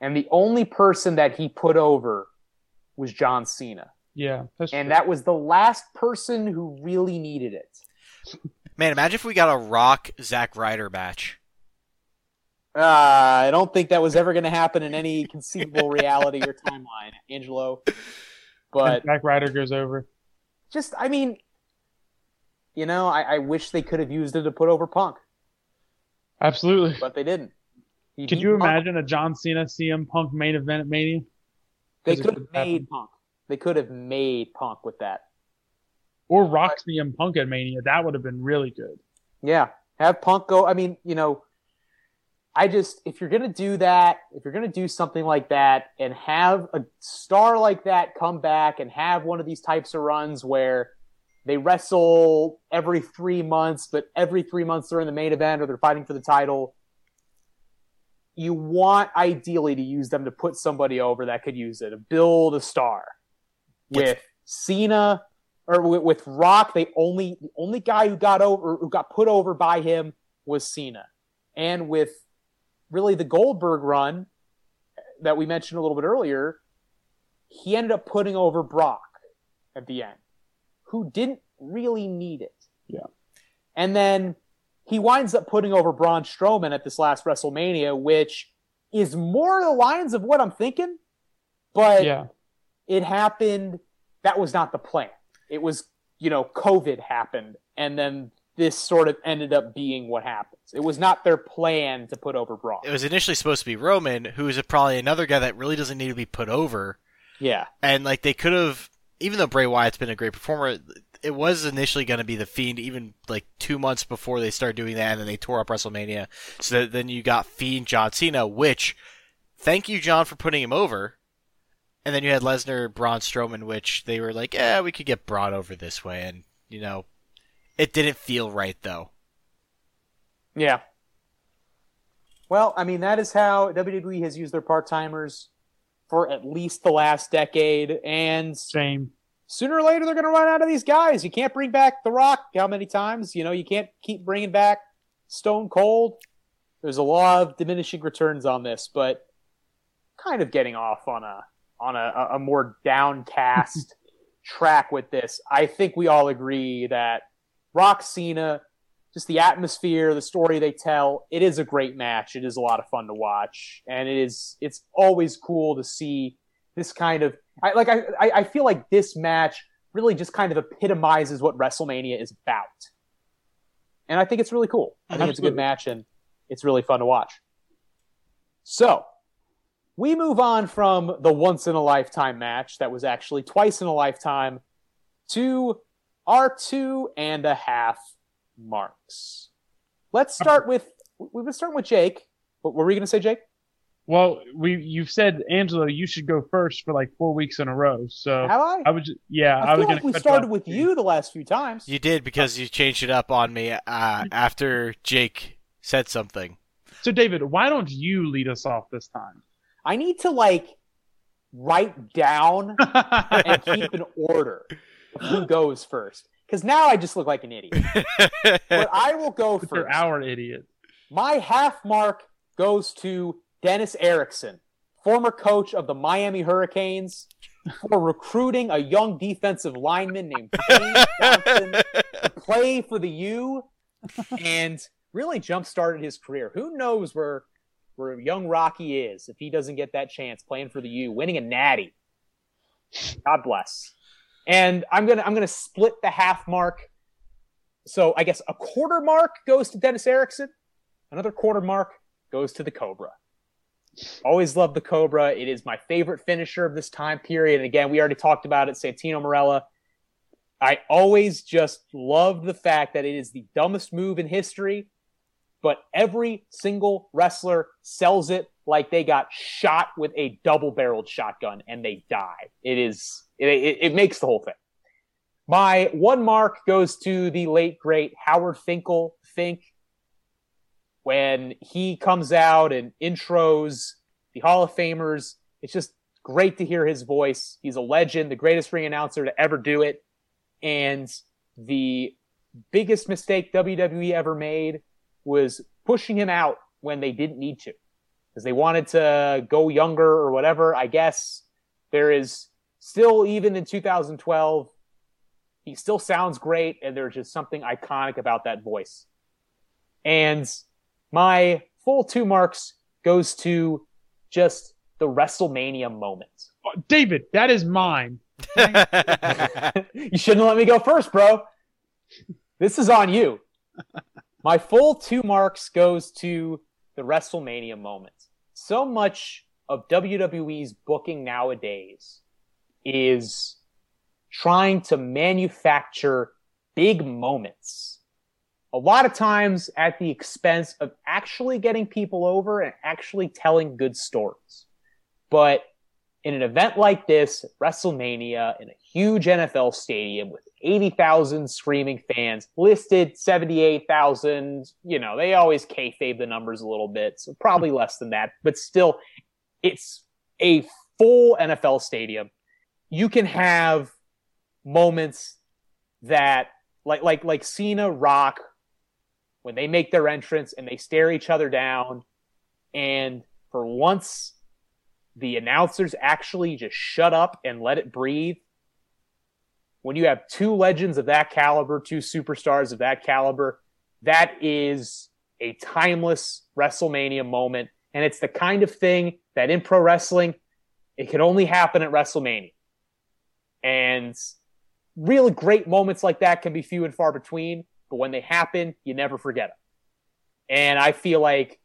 And the only person that he put over was John Cena. Yeah, that's And true. that was the last person who really needed it. Man, imagine if we got a Rock Zack Ryder match. Uh, I don't think that was ever going to happen in any conceivable reality or timeline, Angelo. But Zack Ryder goes over. just, I mean, you know, I, I wish they could have used it to put over Punk, Absolutely. but they didn't. He Could beat you Punk. imagine a John Cena CM Punk main event at Mania? They could have made Punk. They could have made Punk with that. Or Rock CM Punk at Mania? That would have been really good. Yeah, have Punk go. I mean, you know, I just if you're gonna do that, if you're gonna do something like that, and have a star like that come back and have one of these types of runs where they wrestle every three months, but every three months they're in the main event or they're fighting for the title. You want ideally to use them to put somebody over that could use it, to build a star. Yes. With Cena, or with, with Rock, they only the only guy who got over who got put over by him was Cena, and with really the Goldberg run that we mentioned a little bit earlier, he ended up putting over Brock at the end, who didn't really need it. Yeah. And then he winds up putting over Braun Strowman at this last WrestleMania, which is more the lines of what I'm thinking, but Yeah. it happened. That was not the plan. It was, you know, COVID happened, and then this sort of ended up being what happens. It was not their plan to put over Braun. It was initially supposed to be Roman, who is probably another guy that really doesn't need to be put over. Yeah. And like they could have, even though Bray Wyatt's been a great performer, it was initially going to be the Fiend. Even like two months before they started doing that, and then they tore up WrestleMania. So that, then you got Fiend John Cena, which thank you John for putting him over. And then you had Lesnar, Braun Strowman, which they were like, yeah, we could get Braun over this way, and you know, it didn't feel right though. Yeah. Well, I mean, that is how WWE has used their part timers for at least the last decade. And Same. sooner or later, they're going to run out of these guys. You can't bring back The Rock how many times? You know, you can't keep bringing back Stone Cold. There's a law of diminishing returns on this, but kind of getting off on a on a, a more downcast track with this. I think we all agree that Rock Cena, just the atmosphere, the story they tell, it is a great match. It is a lot of fun to watch, and it is it's always cool to see this kind of I, like I I I feel like this match really just kind of epitomizes what WrestleMania is about, and I think it's really cool. I think it's a good match, and it's really fun to watch. So we move on from the once in a lifetime match that was actually twice in a lifetime to our two and a half marks. Let's start with we've been starting with Jake. What were we going to say, Jake? Well, we you've said Angelo, you should go first for like four weeks in a row. So Have I? I would, ju- yeah, I, I, feel gonna like we started off. with you the last few times. You did because you changed it up on me uh, after Jake said something. So David, why don't you lead us off this time? I need to like write down and keep an order of who goes first. Because now I just look like an idiot. But I will go You're our idiot. My half mark goes to Dennis Erickson, former coach of the Miami Hurricanes, for recruiting a young defensive lineman named James Johnson to play for the U and really jump started his career. Who knows where where young Rocky is if he doesn't get that chance playing for the U, winning a natty. God bless. And I'm gonna I'm gonna split the half mark. So I guess a quarter mark goes to Dennis Erickson. Another quarter mark goes to the Cobra. Always love the Cobra. It is my favorite finisher of this time period. And again, we already talked about it, Santino Marella. I always just loved the fact that it is the dumbest move in history, but every single wrestler sells it like they got shot with a double barreled shotgun and they die. It is, it, it, it makes the whole thing. My one mark goes to the late, great Howard Finkel. Fink when he comes out and intros the Hall of Famers. It's just great to hear his voice. He's a legend, the greatest ring announcer to ever do it. And the biggest mistake WWE ever made was pushing him out when they didn't need to because they wanted to go younger or whatever. I guess there is still, even in 2012, he still sounds great, and there's just something iconic about that voice. And my full two marks goes to just the WrestleMania moment. Oh, David, that is mine. you shouldn't let me go first, bro. This is on you. My full two marks goes to the WrestleMania moment. So much of WWE's booking nowadays is trying to manufacture big moments. A lot of times at the expense of actually getting people over and actually telling good stories. But in an event like this, WrestleMania, in a huge NFL stadium with 80,000 screaming fans, listed 78,000, you know, they always kayfabe the numbers a little bit, so probably less than that, but still, it's a full NFL stadium. You can have moments that, like, like, like Cena, Rock, when they make their entrance and they stare each other down, and for once, the announcers actually just shut up and let it breathe when you have two legends of that caliber, two superstars of that caliber, that is a timeless WrestleMania moment. And it's the kind of thing that in pro wrestling, it can only happen at WrestleMania. And really great moments like that can be few and far between, but when they happen, you never forget them. And I feel like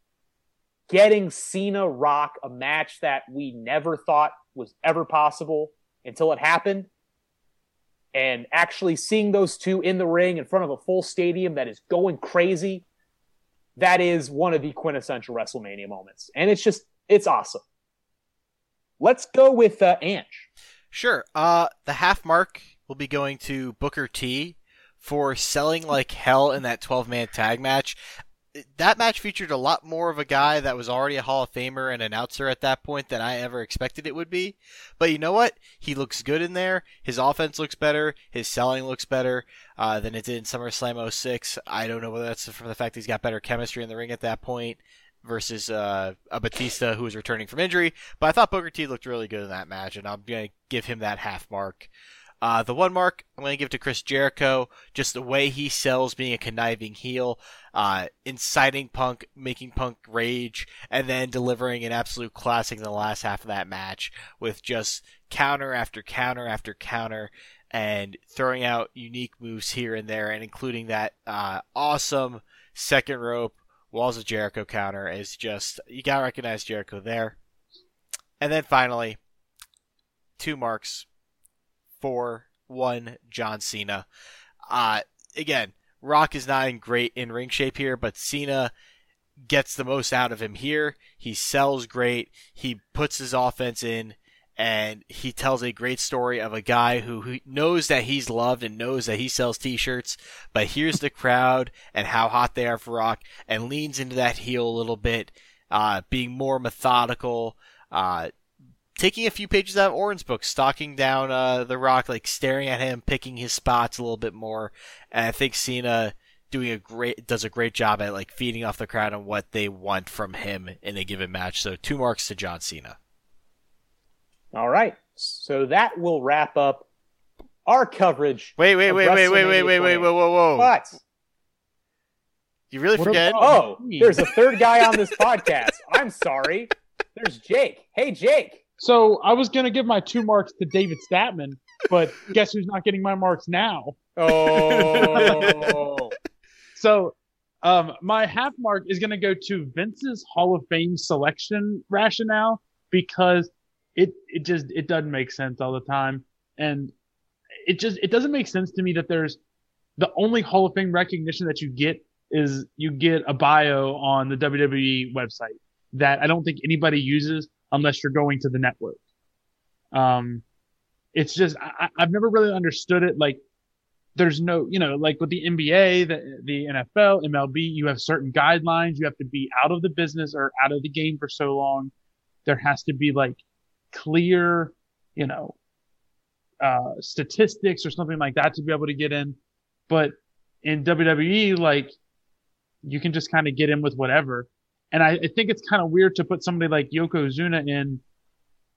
getting Cena Rock a match that we never thought was ever possible until it happened and actually seeing those two in the ring in front of a full stadium that is going crazy that is one of the quintessential WrestleMania moments. And it's just it's awesome. Let's go with uh, Ange Sure. Uh, the half mark will be going to Booker T for selling like hell in that 12 man tag match. That match featured a lot more of a guy that was already a Hall of Famer and announcer at that point than I ever expected it would be. But you know what? He looks good in there. His offense looks better. His selling looks better uh, than it did in SummerSlam 06. I don't know whether that's from the fact he's got better chemistry in the ring at that point versus uh, a Batista who was returning from injury. But I thought Booker T looked really good in that match, and I'm going to give him that half mark. Uh, the one mark I'm going to give to Chris Jericho, just the way he sells being a conniving heel, uh, inciting Punk, making Punk rage, and then delivering an absolute classic in the last half of that match with just counter after counter after counter and throwing out unique moves here and there, and including that uh, awesome second rope Walls of Jericho counter is just you gotta recognize Jericho there. And then finally, two marks for one John Cena. Uh again, Rock is not in great in ring shape here, but Cena gets the most out of him here. He sells great. He puts his offense in and he tells a great story of a guy who, who, knows that he's loved and knows that he sells t-shirts, but hears the crowd and how hot they are for Rock and leans into that heel a little bit, uh, being more methodical, uh, taking a few pages out of Orton's book, stalking down uh, the Rock, like staring at him, picking his spots a little bit more, and I think Cena doing a great does a great job at like feeding off the crowd on what they want from him in a given match. So two marks to John Cena. All right. So that will wrap up our coverage. Wait, wait, of wait, wait, wait, wait, WrestleMania wait, wait, 28. whoa, whoa, whoa. What? You really What forget? about- Oh, there's a third guy on this podcast. I'm sorry. There's Jake. Hey, Jake. So I was gonna give my two marks to David Statman, but guess who's not getting my marks now? Oh. So um, my half mark is gonna go to Vince's Hall of Fame selection rationale because it it just it doesn't make sense all the time, and it just it doesn't make sense to me that there's the only Hall of Fame recognition that you get is you get a bio on the WWE website that I don't think anybody uses unless you're going to the network. Um, it's just I, I've never really understood it. Like, there's no, you know, like with the NBA, the the NFL, MLB, you have certain guidelines. You have to be out of the business or out of the game for so long. There has to be like clear, you know, uh, statistics or something like that to be able to get in. But in WWE, like you can just kind of get in with whatever. And I, I think it's kind of weird to put somebody like Yokozuna in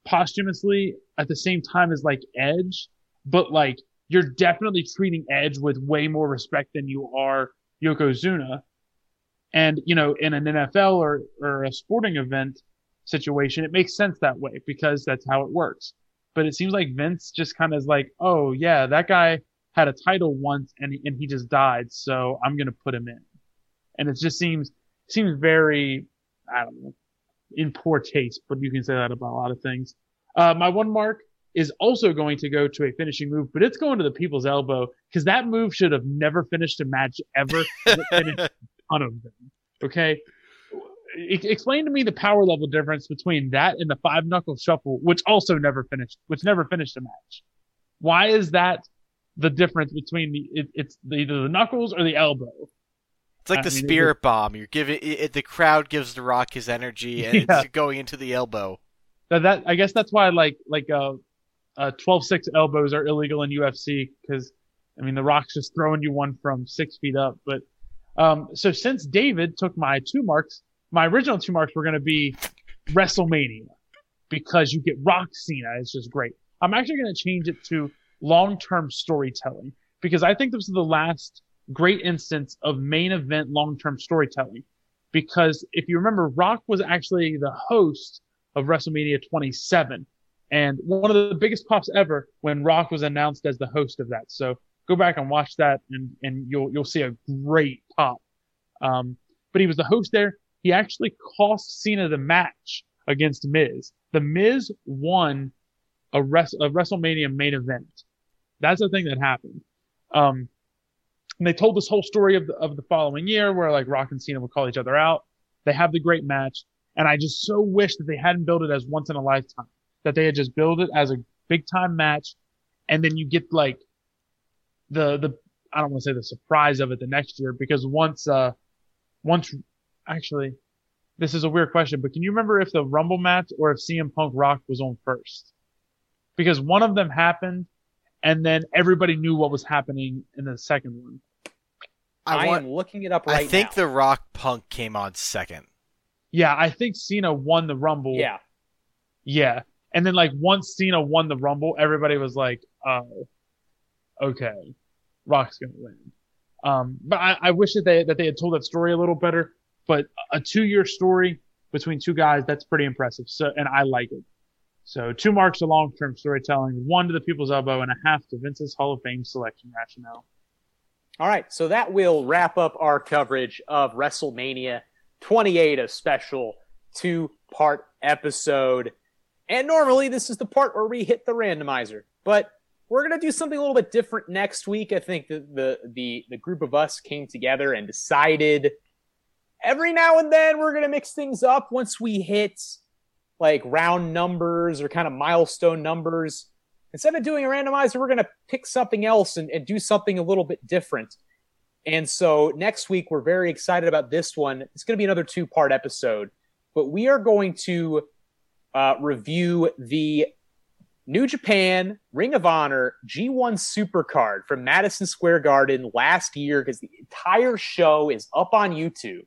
posthumously at the same time as like Edge, but like you're definitely treating Edge with way more respect than you are Yokozuna. And, you know, in an NFL or, or a sporting event situation, it makes sense that way because that's how it works. But it seems like Vince just kind of is like, oh yeah, that guy had a title once and, and he just died. So I'm going to put him in. And it just seems, seems very, I don't know, in poor taste, but you can say that about a lot of things. Uh, my one mark is also going to go to a finishing move, but it's going to the people's elbow because that move should have never finished a match ever. and it finished a ton of them. Okay. Explain to me the power level difference between that and the five knuckle shuffle, which also never finished, which never finished a match. Why is that the difference between the, it, it's the, either the knuckles or the elbow? It's like I the mean, it spirit bomb. You're giving it, it- the crowd gives the Rock his energy, and Yeah. it's going into the elbow. That, that I guess that's why like like uh, uh 12-6 elbows are illegal in UFC because I mean the Rock's just throwing you one from six feet up. But um so since David took my two marks, my original two marks were going to be WrestleMania because you get Rock Cena. It's just great. I'm actually going to change it to long-term storytelling because I think this is the last great instance of main event long-term storytelling. Because if you remember, Rock was actually the host of WrestleMania 27 and one of the biggest pops ever when Rock was announced as the host of that. So go back and watch that and, and you'll, you'll see a great pop. Um, but he was the host there. He actually cost Cena the match against Miz. The Miz won a, res- a WrestleMania main event. That's the thing that happened. Um, and they told this whole story of the, of the following year where like Rock and Cena would call each other out. They have the great match. And I just so wish that they hadn't built it as once in a lifetime, that they had just built it as a big time match. And then you get like the, the, I don't want to say the surprise of it the next year because once, uh, once actually, this is a weird question, but can you remember if the Rumble match or if CM Punk Rock was on first? Because one of them happened and then everybody knew what was happening in the second one. I, I, want, am looking it up right now. I think now. the Rock Punk came on second. Yeah, I think Cena won the Rumble. yeah. Yeah. And then like once Cena won the Rumble, everybody was like, oh, okay, Rock's gonna win. Um, but I, I wish that they that they had told that story a little better. But a two year story between two guys, that's pretty impressive. So and I like it. So two marks of long term storytelling, one to the people's elbow, and a half to Vince's Hall of Fame selection rationale. All right, so that will wrap up our coverage of WrestleMania 28, a special two part episode. And normally, this is the part where we hit the randomizer, but we're gonna do something a little bit different next week. I think the the the, the group of us came together and decided every now and then we're gonna mix things up once we hit like round numbers or kind of milestone numbers instead of doing a randomizer, we're going to pick something else and, and, do something a little bit different. And so next week, we're very excited about this one. It's going to be another two part episode, but we are going to uh, review the New Japan Ring of Honor G1 Supercard from Madison Square Garden last year because the entire show is up on YouTube.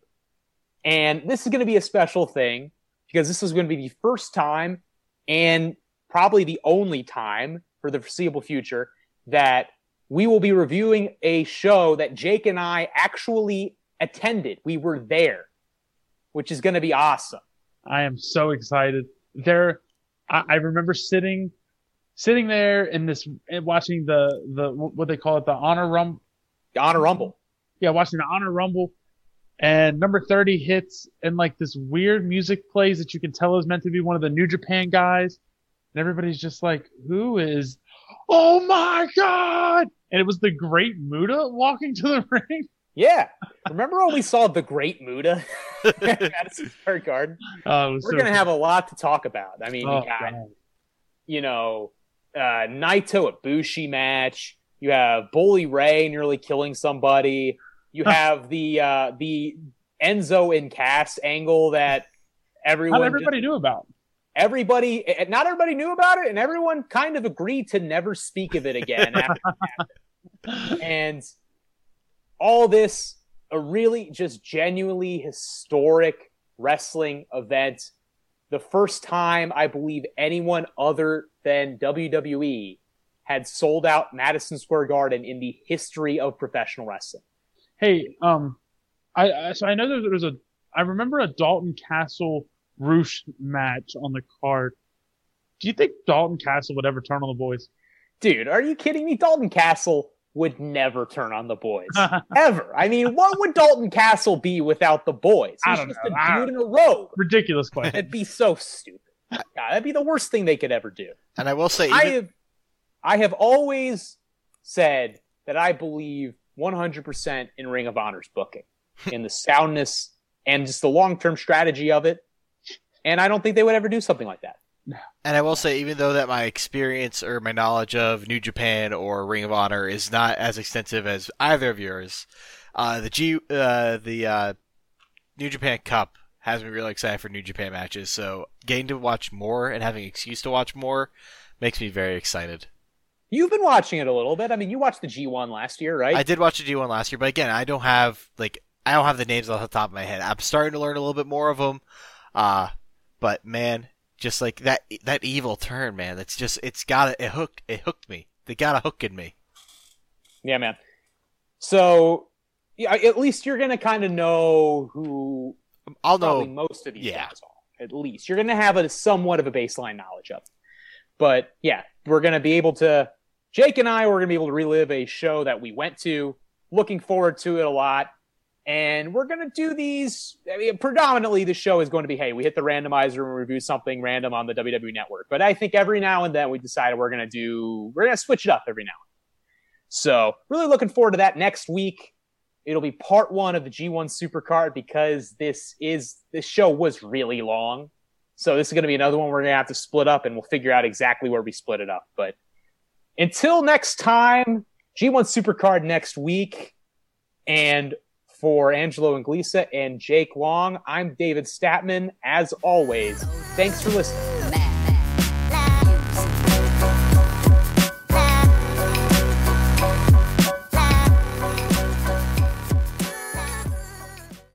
And this is going to be a special thing because this is going to be the first time and probably the only time for the foreseeable future that we will be reviewing a show that Jake and I actually attended. We were there, which is going to be awesome. I am so excited. There, I, I remember sitting, sitting there in this, watching the the what they call it, the honor rumble, the honor rumble. Yeah, watching the honor rumble, and number thirty hits, and like this weird music plays that you can tell is meant to be one of the New Japan guys and everybody's just like, "Who is? Oh my god!" And it was the Great Muta walking to the ring. Yeah, remember when we saw the Great Muta at Madison Square Garden? Uh, We're so gonna have a lot to talk about. I mean, Oh, you got God. you know uh, Naito Bushi match. You have Bully Ray nearly killing somebody. You have the uh, the Enzo and Cass angle that everyone Not just- everybody knew about. everybody eh, not everybody knew about it and everyone kind of agreed to never speak of it again after it and all this a really just genuinely historic wrestling event the first time i believe anyone other than wwe had sold out madison square garden in the history of professional wrestling Hey, um, I, I so I know that there was a. I remember a Dalton Castle Rush match on the card. Do you think Dalton Castle would ever turn on the boys? dude are you kidding me dalton castle would never turn on the boys ever. I mean, what would Dalton Castle be without the boys? I He's don't just know. a I dude in a robe. Ridiculous question. That'd be so stupid. God, that'd be the worst thing they could ever do. And I will say, I have, I have always said that I believe 100% in Ring of Honor's booking, in the soundness and just the long-term strategy of it. And I don't think they would ever do something like that. and I will say, even though that my experience or my knowledge of New Japan or Ring of Honor is not as extensive as either of yours, uh, the G, uh, the uh, New Japan Cup has me really excited for New Japan matches. So getting to watch more and having an excuse to watch more makes me very excited. You've been watching it a little bit. I mean, you watched the G1 last year, right? I did watch the G1 last year, but again, I don't have like I don't have the names off the top of my head. I'm starting to learn a little bit more of them. Uh, but man, just like that that evil turn, man. That's just it's got it hooked it hooked me. They got a hook in me. Yeah, man. So yeah, at least you're gonna kind of know who I'll know. most of these yeah. guys are. At least you're gonna have a somewhat of a baseline knowledge of. Them. But yeah, we're gonna be able to. Jake and I, we're gonna be able to relive a show that we went to. Looking forward to it a lot. And we're going to do these. I mean, predominantly, the show is going to be hey, we hit the randomizer and review something random on the WWE network. But I think every now and then we decided we're going to do, we're going to switch it up every now and then. So, really looking forward to that next week. It'll be part one of the G1 Supercard because this is, this show was really long. So, this is going to be another one we're going to have to split up and we'll figure out exactly where we split it up. But until next time, G1 Supercard next week. And for Angelo Inglisa and Jake Long, I'm David Statman. As always, thanks for listening.